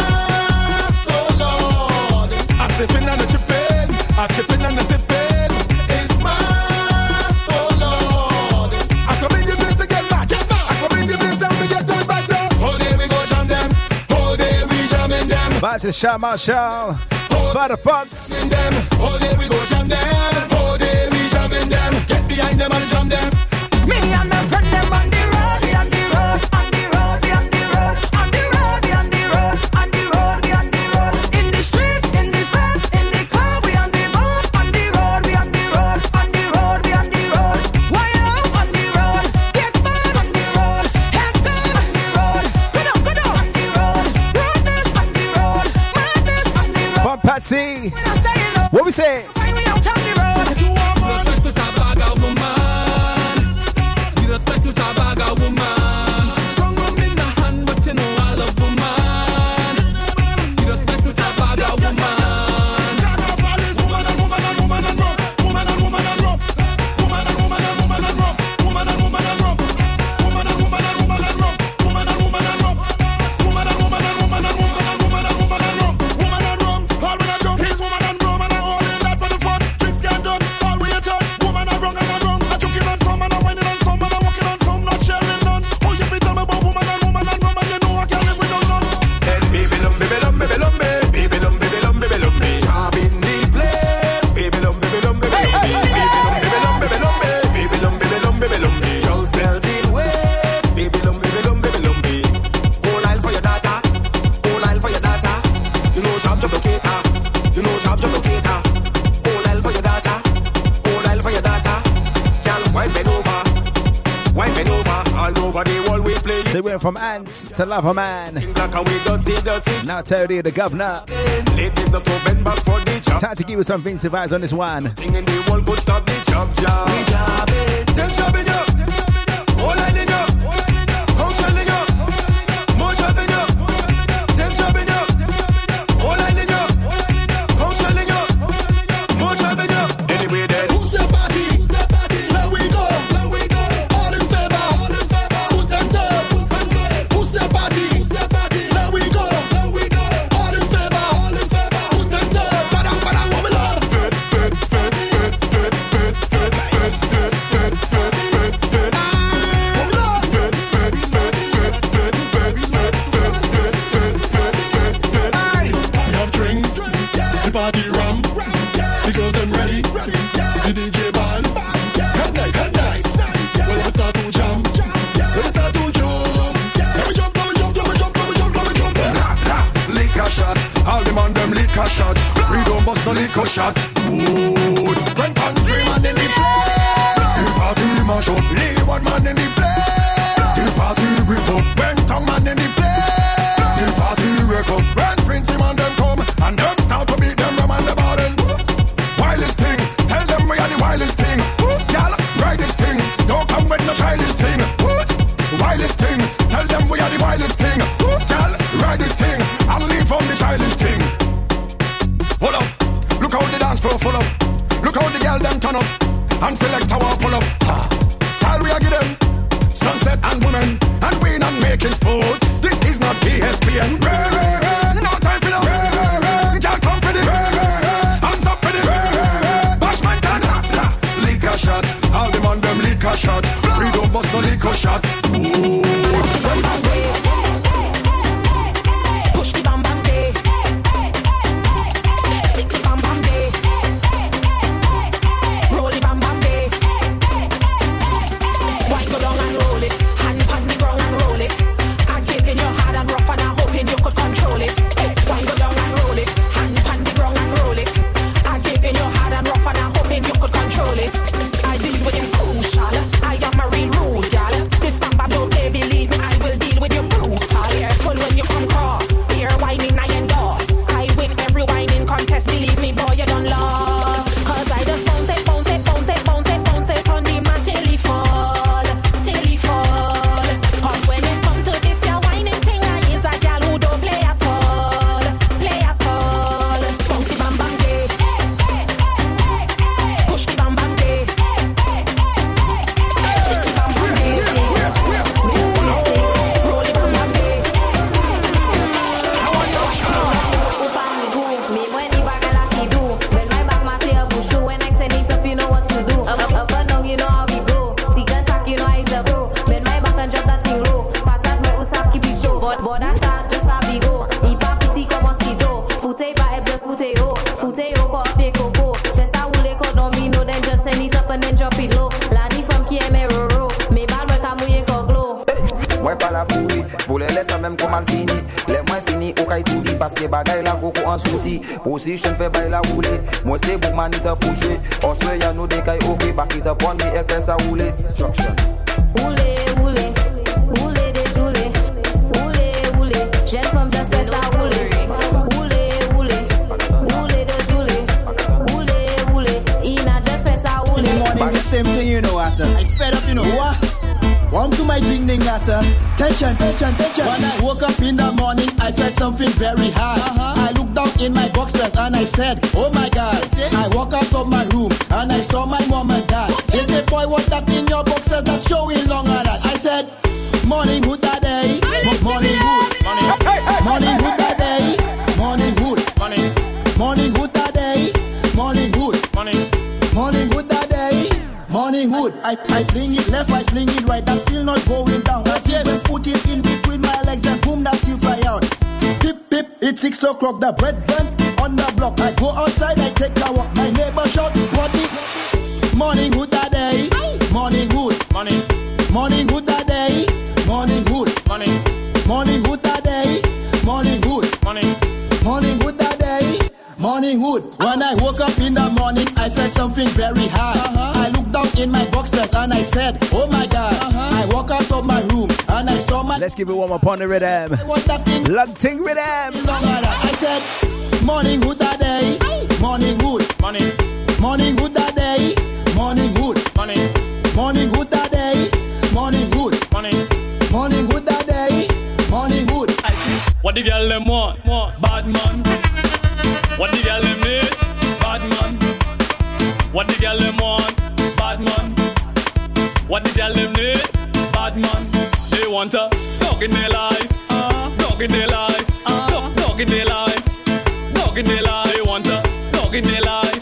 soul, Lord. I sipping and a tripping, I tripping and a sipping. It's my soul, Lord. I come in the place to get mad, get mad. I come in the place down to get tight, but All day we go jam them, all day we jamming them. Back to the shaw, my Marshall. Firefox. All day we go jam them. Oh, All day we jamming them. Get behind them and jam them. to love a Man. Now Terry, the governor. Time to give you some Vince vibes on this one. the rhythm. Long thing rhythm. I said, morning good that day. Morning good. Morning. Morning good that day. Morning good. Morning. Morning good that day. Morning good. Morning. Morning good that day. Morning good. What the girl them want? Bad man. What the girl them need? Bad man. What the girl them want? Bad man. What the girl them need? Bad man. They want a talking their life. in their life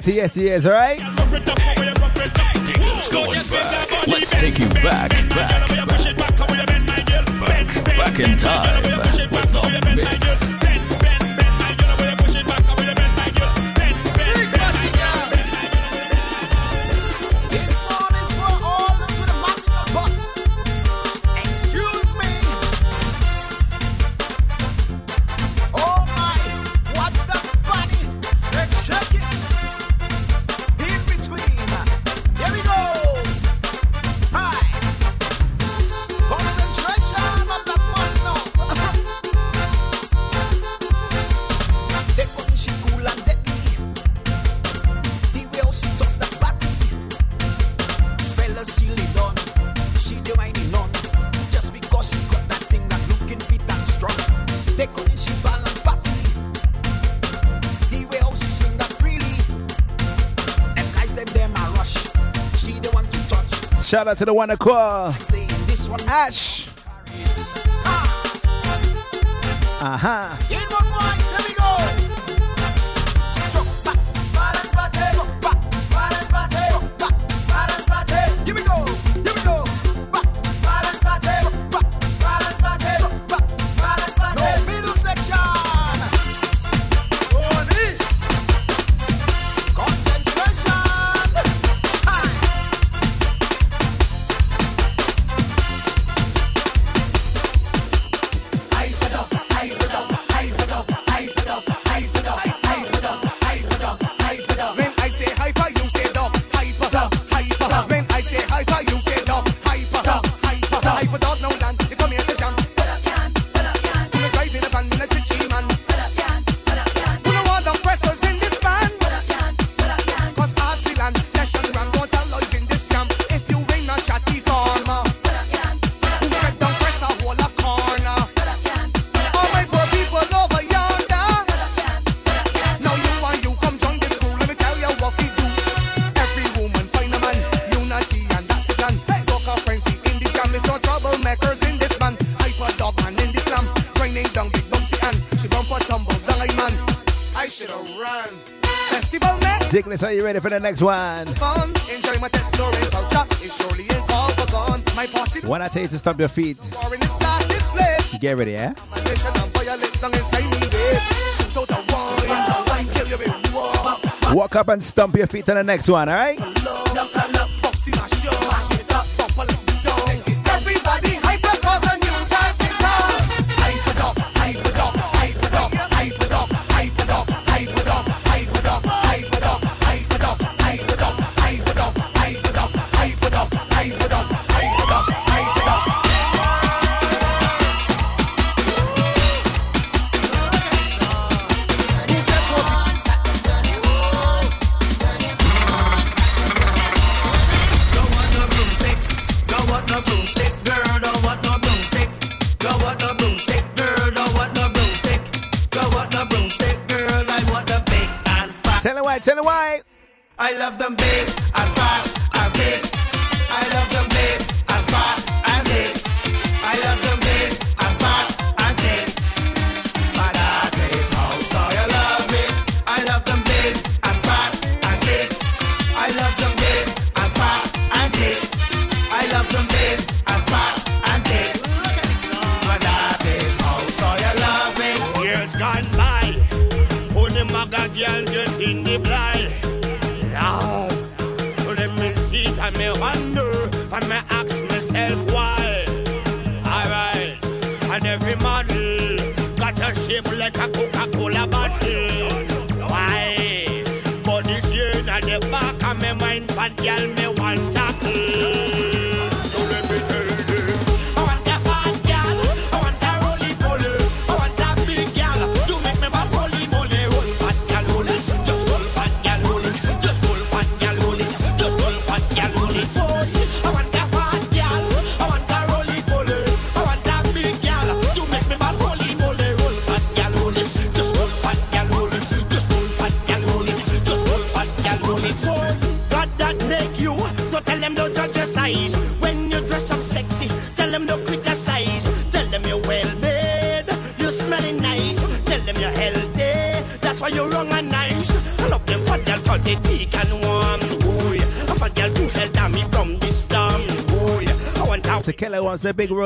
back to yesteryears, all right? Let's take you back, back, back, back in time. Shout out to the one call. Ash. Aha. Uh-huh. you ready for the next one? When I tell you to stomp your feet, get ready, eh? Walk up and stomp your feet to the next one, alright?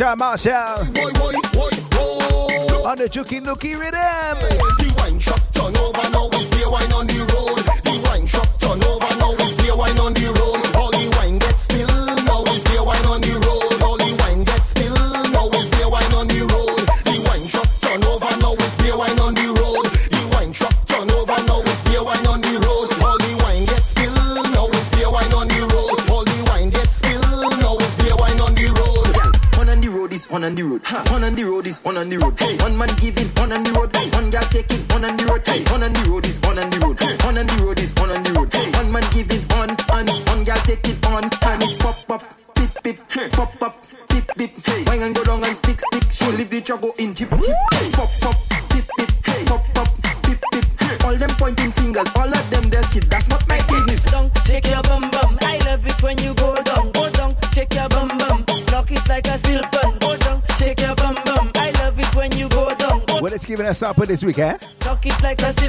Marshall, Marshall. Boy, boy, boy, On the juki nuki rhythm. on the road. this week, eh? Talk it like a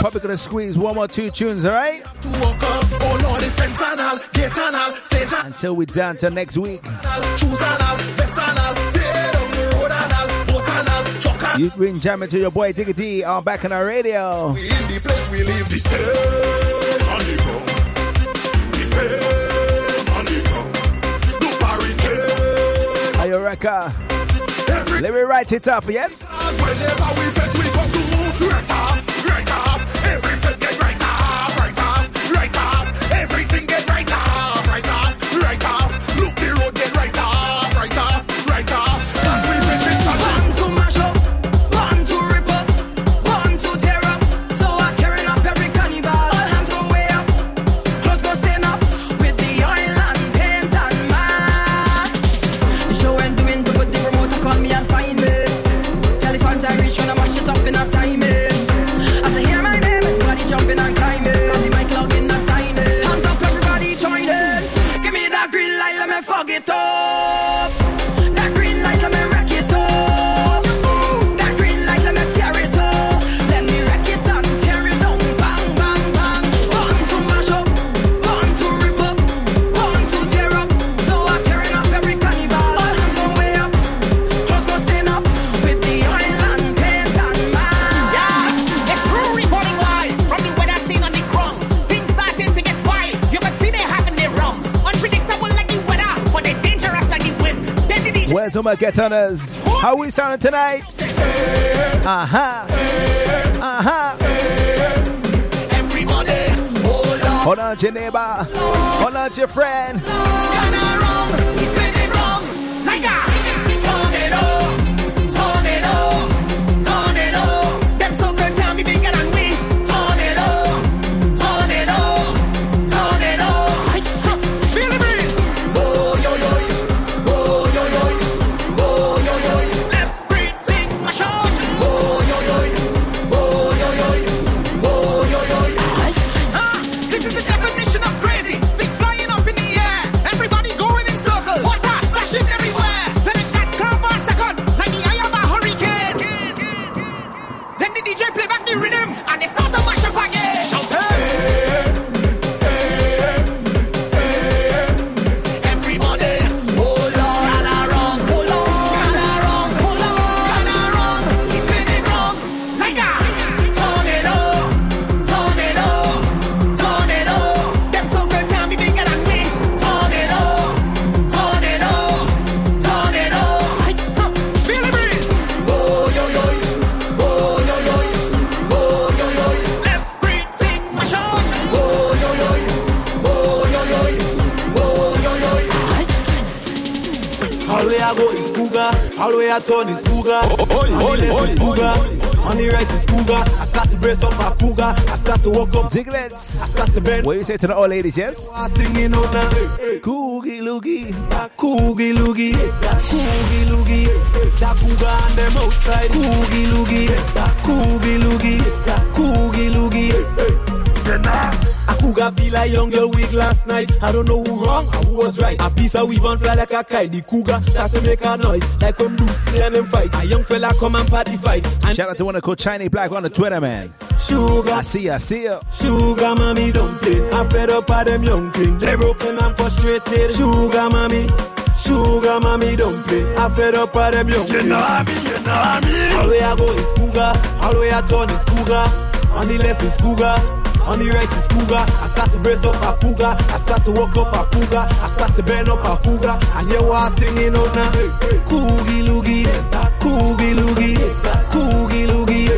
Probably gonna squeeze one more two tunes, alright? to walk up. Oh Lord, it's fence and all, gate and all, stage and Until we done till next week. all, shoes and all, vest and all, tear down the road and all, boat and all, truck and You've been jamming to your boy Diggity on back on our radio. We in the place we leave the stage on the ground. The face on the ground. No barricade. Are you record? Let me write it up, yes? The DJ Where's my get oners? How we sounding tonight? Uh-huh. Uh-huh. Everybody, hold on. Hold on your neighbor. Hold on your friend. Turn is Cougar. On the left is Cougar, on the right is Cougar. I start to brace up my Cougar, I start to walk up. Diglett, I start to bend. What you say to the old ladies, yes? I singing out now. Coogie loogie, Coogie loogie, coogie loogie. That Cougar and them outside. Coogie loogie, coogie loogie, coogie loogie. Then A cougar be like young girl wig last night. I don't know who wrong or who was right. A piece of weave and fly like a kite. The cougar start to make a noise like when Bruce and them fight. A young fella come and party fight. And Shout out to one called Chinese Black on the Twitter, man. Sugar, I see ya, I see ya. Sugar mommy don't play. I'm fed up of them young things. They broken and frustrated. Sugar mommy. Sugar mommy don't play. I'm fed up of them young You know I me, you know I me. All way I go is cougar. All way I turn is cougar. On the left is cougar. On the right is cougar. I start to brace up a cougar. I start to walk up a cougar. I start to bend up a cougar. And you are singing out now. Coogie loogie. Coogie loogie. Coogie loogie.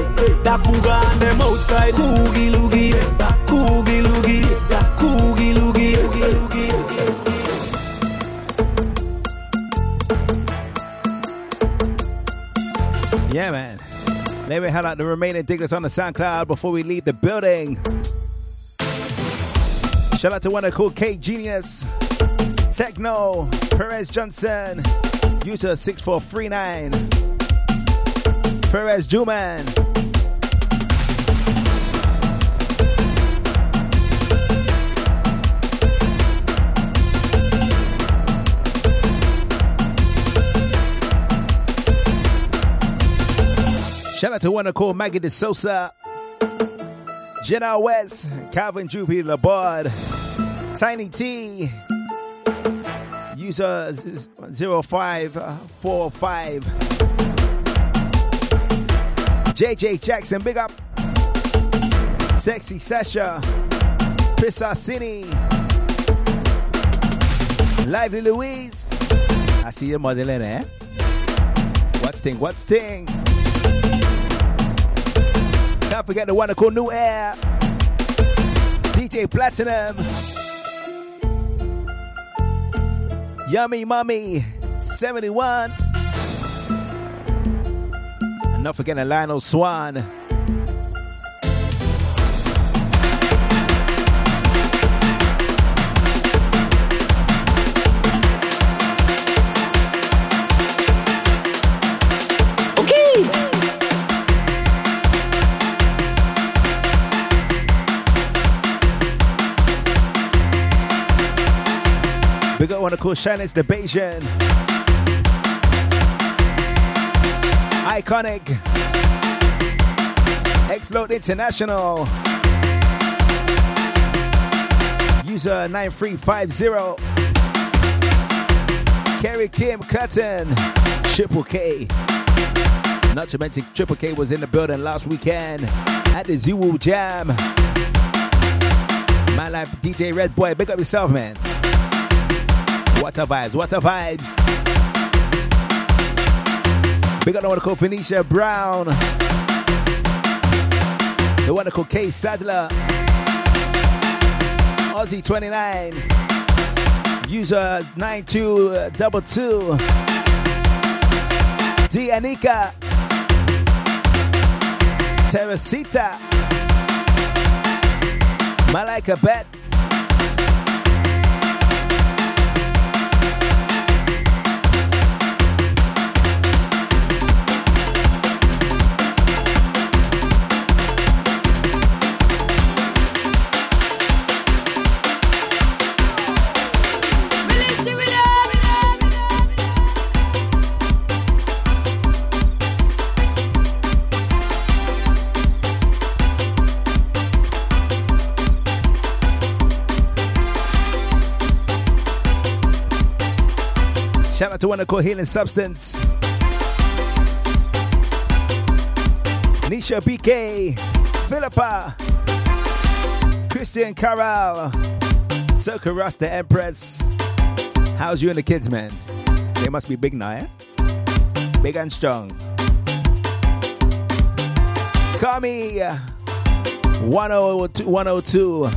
That cougar and them outside. Coogie loogie. Coogie loogie. Coogie loogie. Coogie loogie. Yeah, man. Let me highlight the remaining diggers on the SoundCloud before we leave the building. Shout out to one of cool K Genius, Techno, Perez Johnson, user 6439, Perez Juman. Shout out to one called Maggie De Sosa, Jenna West, Calvin Droopy Labard, Tiny T, user 0545, uh, JJ Jackson, big up, Sexy Sasha, City, Lively Louise. I see your mother in there. What's thing? What's thing? Don't forget the one called New Air. DJ Platinum. Yummy Mummy 71. And not forgetting Lionel Swan. We got one of course the Bayesian. Iconic. Explode International. User 9350. Kerry Kim Cutton. Triple K. Not to mention Triple K was in the building last weekend at the Zoo Jam. My life DJ Red Boy, big up yourself, man. What a vibes, what a vibes. Big up the one called Phoenicia Brown. The one called Kay Sadler. Aussie 29. User 9222. D Anika. Teresita. Malika Bet. Out to one called Healing Substance. Nisha BK, Philippa, Christian Carral, Circle Rasta Empress. How's you and the kids, man? They must be big now, eh? Big and strong. Call me 102. 102.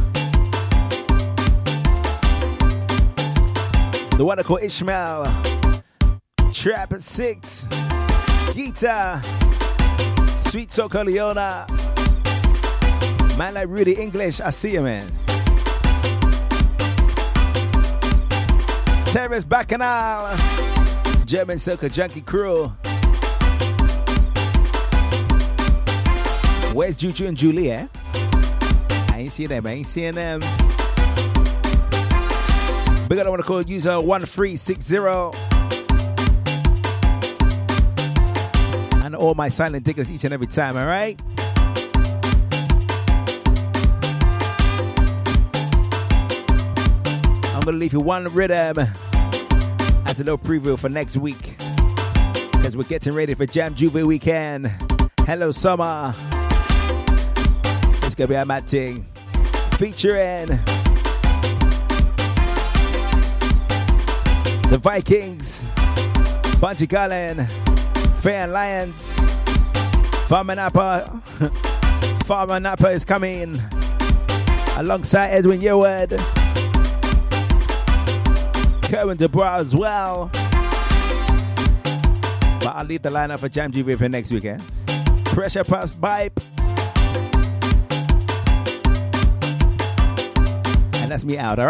The one called Ishmael. Trap at six. Gita. Sweet Soca Leona. Man like Rudy English. I see you, man. Terrace Bacchanal. German Soca Junkie Crew. Where's Juju and Julie, eh? I ain't seeing them. I ain't seeing them. Big up, I want to call user 1360. All my silent diggers each and every time, all right? I'm going to leave you one rhythm as a little preview for next week. Because we're getting ready for Jam Juve weekend. Hello, summer. It's going to be a mad thing. Featuring the Vikings, Bunji Garlin, Fay-Ann Lyons, Farmer Nappy. Farmer Nappy is coming alongside Edwin Yearwood, Kerwin Du Bois as well. But I'll leave the lineup for Jam G for next weekend. Pressure Busspipe. And that's me out, all